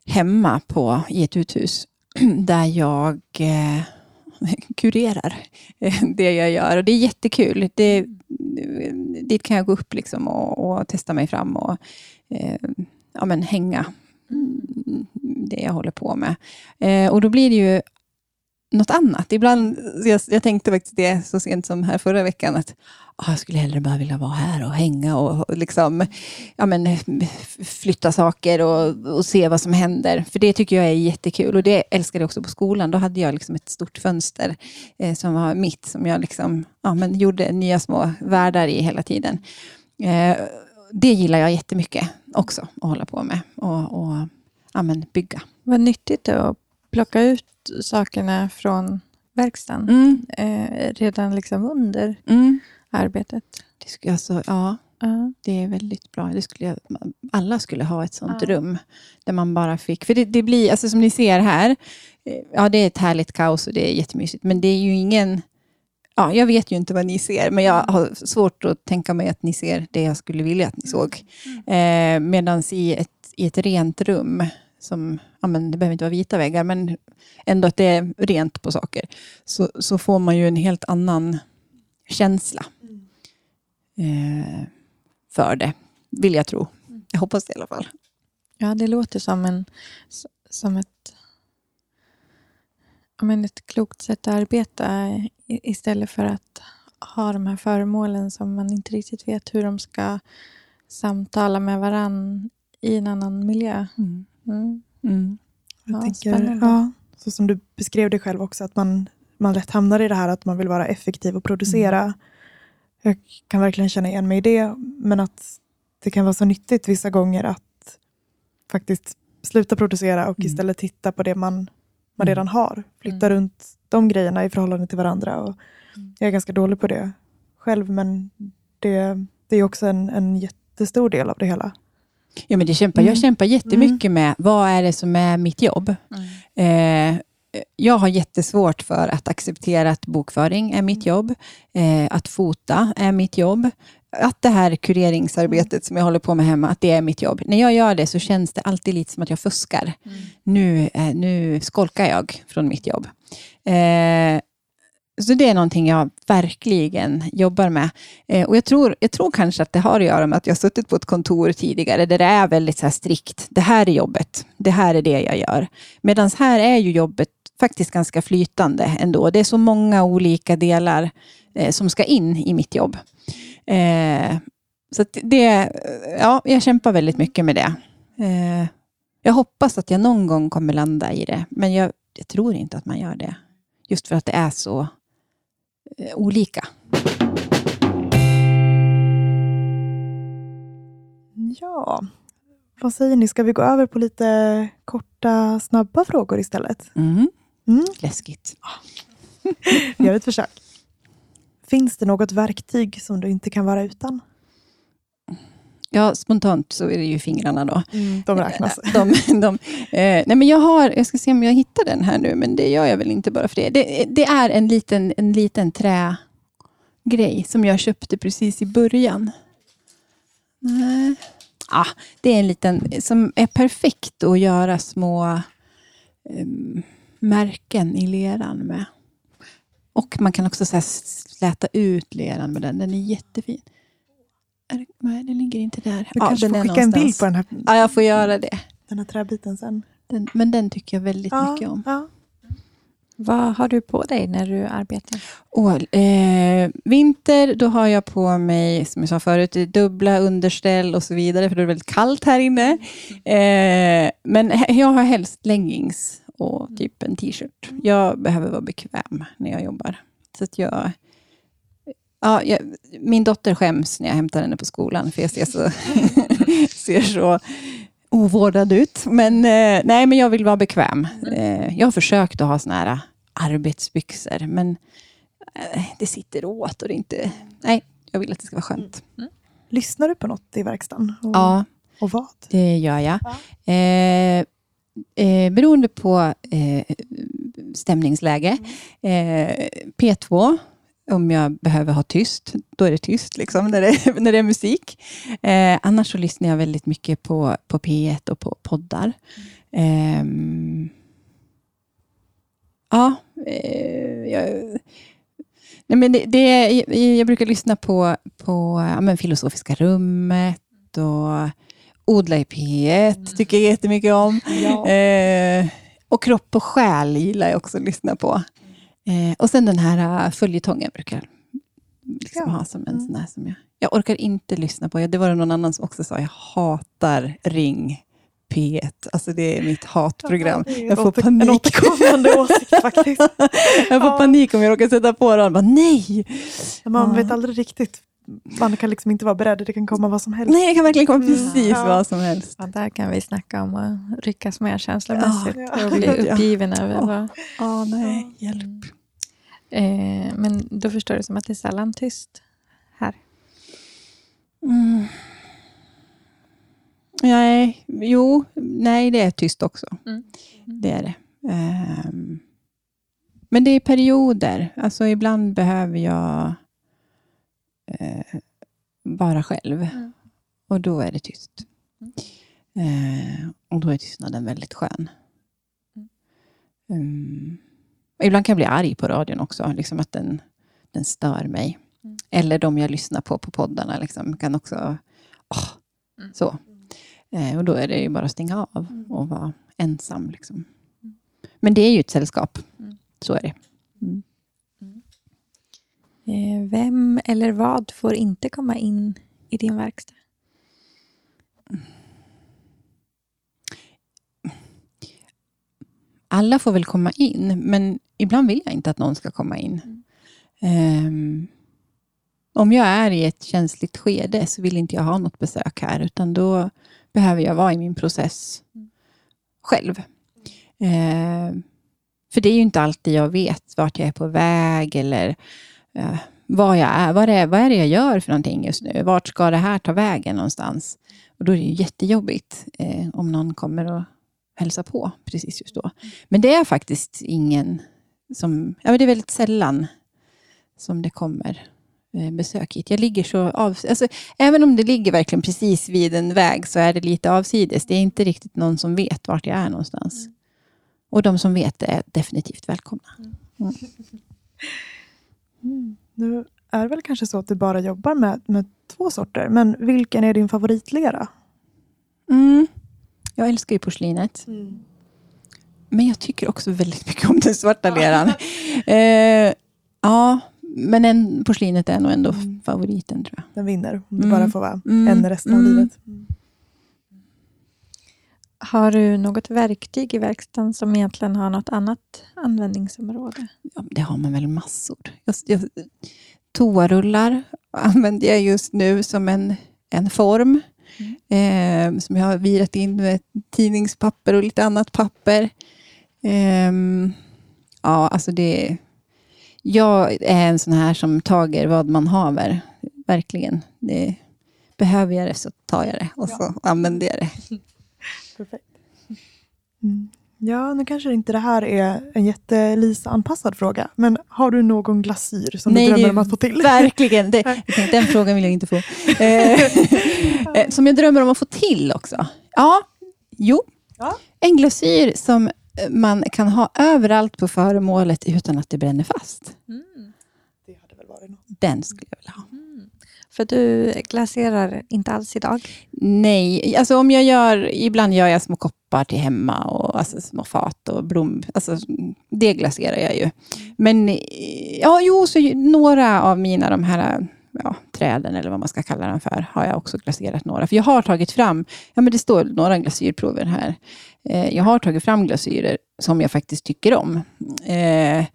C: hemma på, i ett uthus där jag eh, kurerar det jag gör. Och Det är jättekul. Det, dit kan jag gå upp liksom och, och testa mig fram och eh, ja, men hänga det jag håller på med. Eh, och Då blir det ju något annat. Ibland, jag, jag tänkte faktiskt det så sent som här förra veckan, att oh, jag skulle hellre bara vilja vara här och hänga och, och liksom, ja, men, flytta saker och, och, se vad som händer. För det tycker jag är jättekul och det älskade jag också på skolan. Då hade jag liksom ett stort fönster eh, som var mitt, som jag liksom, ja, men, gjorde nya små världar i hela tiden. Eh, det gillar jag jättemycket också att hålla på med och, och ja, men, bygga.
A: Vad nyttigt att plocka ut sakerna från verkstaden mm. eh, redan liksom under mm. arbetet.
C: Det skulle alltså, ja, uh. det är väldigt bra. Det skulle alla skulle ha ett sånt uh. rum där man bara fick... För det, det, blir, alltså som ni ser här, eh, ja det är ett härligt kaos och det är jättemysigt, men det är ju ingen... Ja, jag vet ju inte vad ni ser, men jag har svårt att tänka mig att ni ser det jag skulle vilja att ni såg. Mm. Eh, Medan i ett, i ett rent rum som, ja, men det behöver inte vara vita väggar, men ändå att det är rent på saker, så, så får man ju en helt annan känsla eh, för det, vill jag tro. Jag hoppas det i alla fall.
A: Ja, det låter som, en, som ett, men ett klokt sätt att arbeta istället för att ha de här föremålen som man inte riktigt vet hur de ska samtala med varann i en annan miljö. Mm. Mm.
B: Mm. Jag ja, tänker, ja, så som du beskrev det själv också, att man, man lätt hamnar i det här att man vill vara effektiv och producera. Mm. Jag kan verkligen känna igen mig i det, men att det kan vara så nyttigt vissa gånger att faktiskt sluta producera och mm. istället titta på det man, man mm. redan har. Flytta mm. runt de grejerna i förhållande till varandra. Och. Jag är ganska dålig på det själv, men det, det är också en, en jättestor del av det hela.
C: Ja, men det kämpar, mm. Jag kämpar jättemycket mm. med vad är det som är mitt jobb. Mm. Eh, jag har jättesvårt för att acceptera att bokföring är mitt jobb, eh, att fota är mitt jobb, att det här kureringsarbetet som jag håller på med hemma, att det är mitt jobb. När jag gör det så känns det alltid lite som att jag fuskar. Mm. Nu, eh, nu skolkar jag från mitt jobb. Eh, så det är någonting jag verkligen jobbar med. Eh, och jag tror, jag tror kanske att det har att göra med att jag har suttit på ett kontor tidigare där det är väldigt så strikt. Det här är jobbet. Det här är det jag gör. Medan här är ju jobbet faktiskt ganska flytande ändå. Det är så många olika delar eh, som ska in i mitt jobb. Eh, så det, ja, jag kämpar väldigt mycket med det. Eh, jag hoppas att jag någon gång kommer landa i det, men jag, jag tror inte att man gör det. Just för att det är så olika.
B: Ja, vad säger ni? Ska vi gå över på lite korta, snabba frågor istället?
C: Mm. Mm. Läskigt.
B: Gör ett försök. Finns det något verktyg som du inte kan vara utan?
C: Ja, spontant så är det ju fingrarna då.
B: Mm, de räknas.
C: Eh, de, de, eh, nej men jag, har, jag ska se om jag hittar den här nu, men det gör jag väl inte bara för det. Det, det är en liten, en liten trägrej som jag köpte precis i början. Nej. Ah, det är en liten som är perfekt att göra små eh, märken i leran med. Och man kan också så släta ut leran med den. Den är jättefin. Är, nej, den ligger inte där.
B: Du ja, kanske får skicka en bild på den här.
C: Ja, jag får göra det.
B: Den här träbiten sen.
C: Den, men den tycker jag väldigt ja, mycket om. Ja.
A: Vad har du på dig när du arbetar?
C: Oh, eh, vinter, då har jag på mig, som jag sa förut, dubbla underställ och så vidare, för det är väldigt kallt här inne. Eh, men jag har helst leggings och typ en t-shirt. Jag behöver vara bekväm när jag jobbar. Så att jag Ja, jag, min dotter skäms när jag hämtar henne på skolan, för jag ser så, ser så ovårdad ut. Men, eh, nej, men jag vill vara bekväm. Mm. Eh, jag har försökt att ha såna här arbetsbyxor, men eh, det sitter åt och det inte... Nej, jag vill att det ska vara skönt. Mm.
B: Lyssnar du på något i verkstaden?
C: Och, ja.
B: Och vad?
C: Det gör jag. Ja. Eh, eh, beroende på eh, stämningsläge. Mm. Eh, P2, om jag behöver ha tyst, då är det tyst liksom, när, det, när det är musik. Eh, annars så lyssnar jag väldigt mycket på, på P1 och på poddar. Mm. ja, eh, jag, nej men det, det, jag brukar lyssna på, på ja, men Filosofiska rummet och Odla i P1 mm. tycker jag jättemycket om. Ja. Eh, och Kropp och själ gillar jag också att lyssna på. Eh, och sen den här uh, följetongen brukar jag liksom ja. ha som en mm. sån här som jag... Jag orkar inte lyssna på. Det var det någon annan som också sa. Jag hatar Ring P1. Alltså det är mitt hatprogram. Ja, jag får panik. En
B: återkommande åsikt faktiskt.
C: jag får ja. panik om jag råkar sätta på den. Bara, nej!
B: Man vet aldrig riktigt man kan liksom inte vara beredd, det kan komma vad som helst.
C: Nej, det kan verkligen komma precis mm, ja. vad som helst.
A: Ja, där kan vi snacka om att ryckas med känslomässigt ja, och bli uppgiven över
C: oh. Oh, nej, hjälp.
A: Eh, men då förstår du som att det är sällan tyst här? Mm.
C: Nej, jo, nej det är tyst också. Mm. Mm. Det är det. Um, men det är perioder. Alltså ibland behöver jag eh, vara själv. Mm. Och då är det tyst. Eh, och då är tystnaden väldigt skön. Um, ibland kan jag bli arg på radion också, liksom att den, den stör mig. Mm. Eller de jag lyssnar på på poddarna liksom, kan också... Oh, så. Eh, och då är det ju bara att stänga av mm. och vara ensam. Liksom. Men det är ju ett sällskap. Så är det. Mm.
A: Eh, vem eller vad får inte komma in i din verkstad?
C: Alla får väl komma in, men ibland vill jag inte att någon ska komma in. Mm. Um, om jag är i ett känsligt skede så vill inte jag ha något besök här, utan då behöver jag vara i min process mm. själv. Uh, för det är ju inte alltid jag vet vart jag är på väg eller eh, vad jag är. Vad är, vad är det jag gör för någonting just nu? Vart ska det här ta vägen någonstans? Och då är det jättejobbigt eh, om någon kommer och hälsar på precis just då. Men det är faktiskt ingen som... Ja, det är väldigt sällan som det kommer eh, besök hit. Jag ligger så av, alltså, även om det ligger verkligen precis vid en väg så är det lite avsides. Det är inte riktigt någon som vet vart jag är någonstans. Och de som vet det är definitivt välkomna. Mm.
B: Mm. Nu är det väl kanske så att du bara jobbar med, med två sorter, men vilken är din favoritlera?
C: Mm. Jag älskar ju porslinet. Mm. Men jag tycker också väldigt mycket om den svarta leran. eh, ja, men en, porslinet är nog ändå mm. favoriten tror jag.
B: Den vinner, om du bara mm. får vara mm. en resten av livet.
A: Har du något verktyg i verkstaden som egentligen har något annat användningsområde?
C: Ja, det har man väl massor. Jag, jag, toarullar använder jag just nu som en, en form. Mm. Eh, som jag har virat in med tidningspapper och lite annat papper. Eh, ja, alltså det... Jag är en sån här som tager vad man haver. Verkligen. Det, behöver jag det så tar jag det och så använder jag det.
B: Perfekt. Mm. Ja, nu kanske inte det här är en jätte-Lisa-anpassad fråga, men har du någon glasyr som Nej, du drömmer om att få till?
C: Verkligen, det, tänkte, den frågan vill jag inte få. Eh, eh, som jag drömmer om att få till också? Ja, jo. Ja. En glasyr som man kan ha överallt på föremålet utan att det bränner fast. Mm. Det hade väl varit något. Den skulle jag vilja ha.
A: För du glaserar inte alls idag?
C: Nej, alltså om jag gör, ibland gör jag små koppar till hemma och alltså små fat och blom. Alltså, det glaserar jag ju. Men ja, jo, så några av mina de här ja, träden, eller vad man ska kalla dem för, har jag också glaserat några. För jag har tagit fram, ja men det står några glasyrprover här. Eh, jag har tagit fram glasyrer som jag faktiskt tycker om. Eh,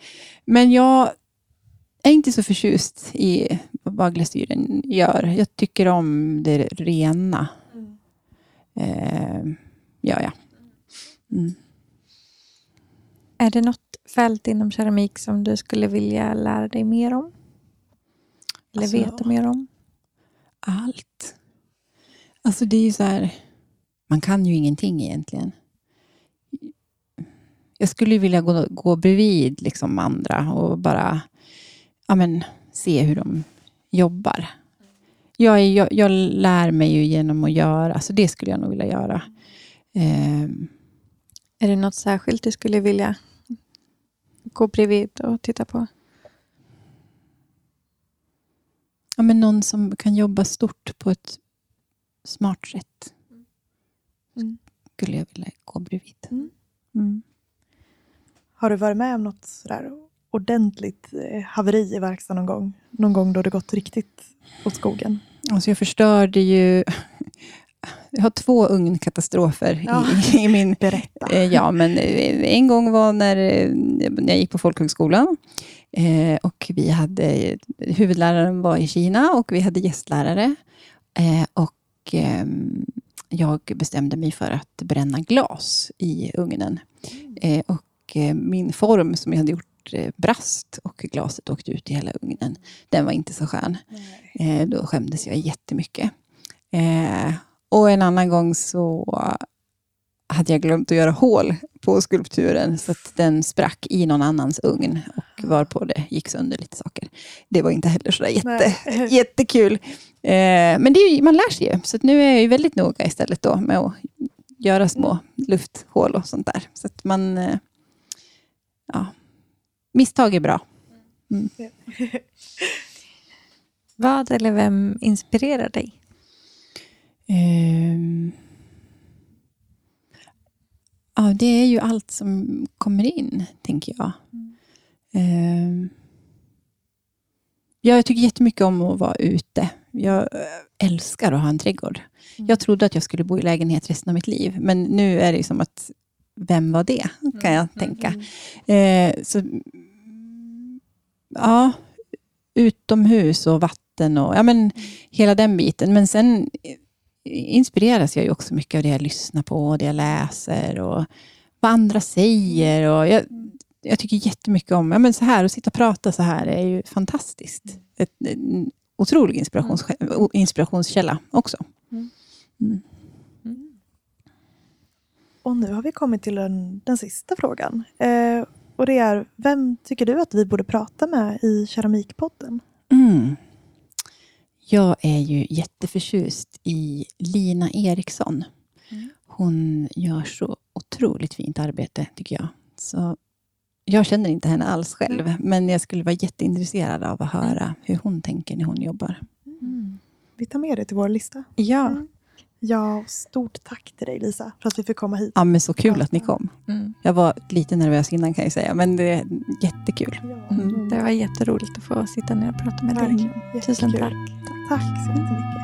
C: men jag är inte så förtjust i vad glasyren gör. Jag tycker om det rena. Eh, gör jag. Mm.
A: Är det något fält inom keramik som du skulle vilja lära dig mer om? Eller alltså, veta mer om?
C: Allt. Alltså det är ju så här, man kan ju ingenting egentligen. Jag skulle vilja gå, gå bredvid liksom andra och bara ja, men, se hur de jobbar. Jag, jag, jag lär mig ju genom att göra, så det skulle jag nog vilja göra. Um,
A: är det något särskilt du skulle vilja gå bredvid och titta på?
C: Ja, men någon som kan jobba stort på ett smart sätt. Mm. Skulle jag vilja gå bredvid. Mm. Mm.
B: Har du varit med om något sådär ordentligt eh, haveri i verkstaden någon gång? Någon gång då det gått riktigt åt skogen?
C: Alltså jag förstörde ju jag har två ugnkatastrofer ja. i, i, min...
B: Berätta.
C: Eh, ja, men eh, en gång var när, när jag gick på folkhögskolan. Eh, och vi hade, huvudläraren var i Kina och vi hade gästlärare. Eh, och eh, jag bestämde mig för att bränna glas i ugnen. Mm. och min form som jag hade gjort brast och glaset åkte ut i hela ugnen. Den var inte så skön. Nej. då skämdes jag jättemycket. Och en annan gång så hade jag glömt att göra hål på skulpturen så att den sprack i någon annans ugn och varpå det gick sönder lite saker. Det var inte heller så jätte, jättekul. Eh, men är, man lär sig ju, så nu är jag ju väldigt noga istället då med att göra små lufthål och sånt där. Så att man... Ja, misstag är bra. Mm.
A: Vad eller vem inspirerar dig? Um,
C: ja, det är ju allt som kommer in, tänker jag. Mm. Um, jag tycker jättemycket om att vara ute. Jag eh, älskar att ha en trädgård. Mm. Jag trodde att jag skulle bo i lägenhet resten av mitt liv, men nu är det som att, vem var det? Kan jag mm. tänka. Mm. Eh, så, ja, utomhus och vatten och ja, men, mm. hela den biten. Men sen inspireras jag ju också mycket av det jag lyssnar på, och det jag läser och vad andra säger. Och jag, jag tycker jättemycket om ja, men så här, att sitta och prata så här är ju fantastiskt. Ett, en otrolig inspirations, inspirationskälla också. Mm. Mm.
B: Och nu har vi kommit till den, den sista frågan. Eh, och det är, vem tycker du att vi borde prata med i Keramikpodden?
C: Mm. Jag är ju jätteförtjust i Lina Eriksson. Mm. Hon gör så otroligt fint arbete, tycker jag. Så jag känner inte henne alls själv, mm. men jag skulle vara jätteintresserad av att höra hur hon tänker när hon jobbar.
B: Mm. Vi tar med det till vår lista.
A: Ja.
B: Ja, stort tack till dig Lisa för att vi fick komma hit.
C: Ja, men så kul att ni kom. Mm. Jag var lite nervös innan kan jag säga, men det är jättekul.
A: Mm. Det var jätteroligt att få sitta ner och prata med dig. Tusen tack.
B: Tack så jättemycket.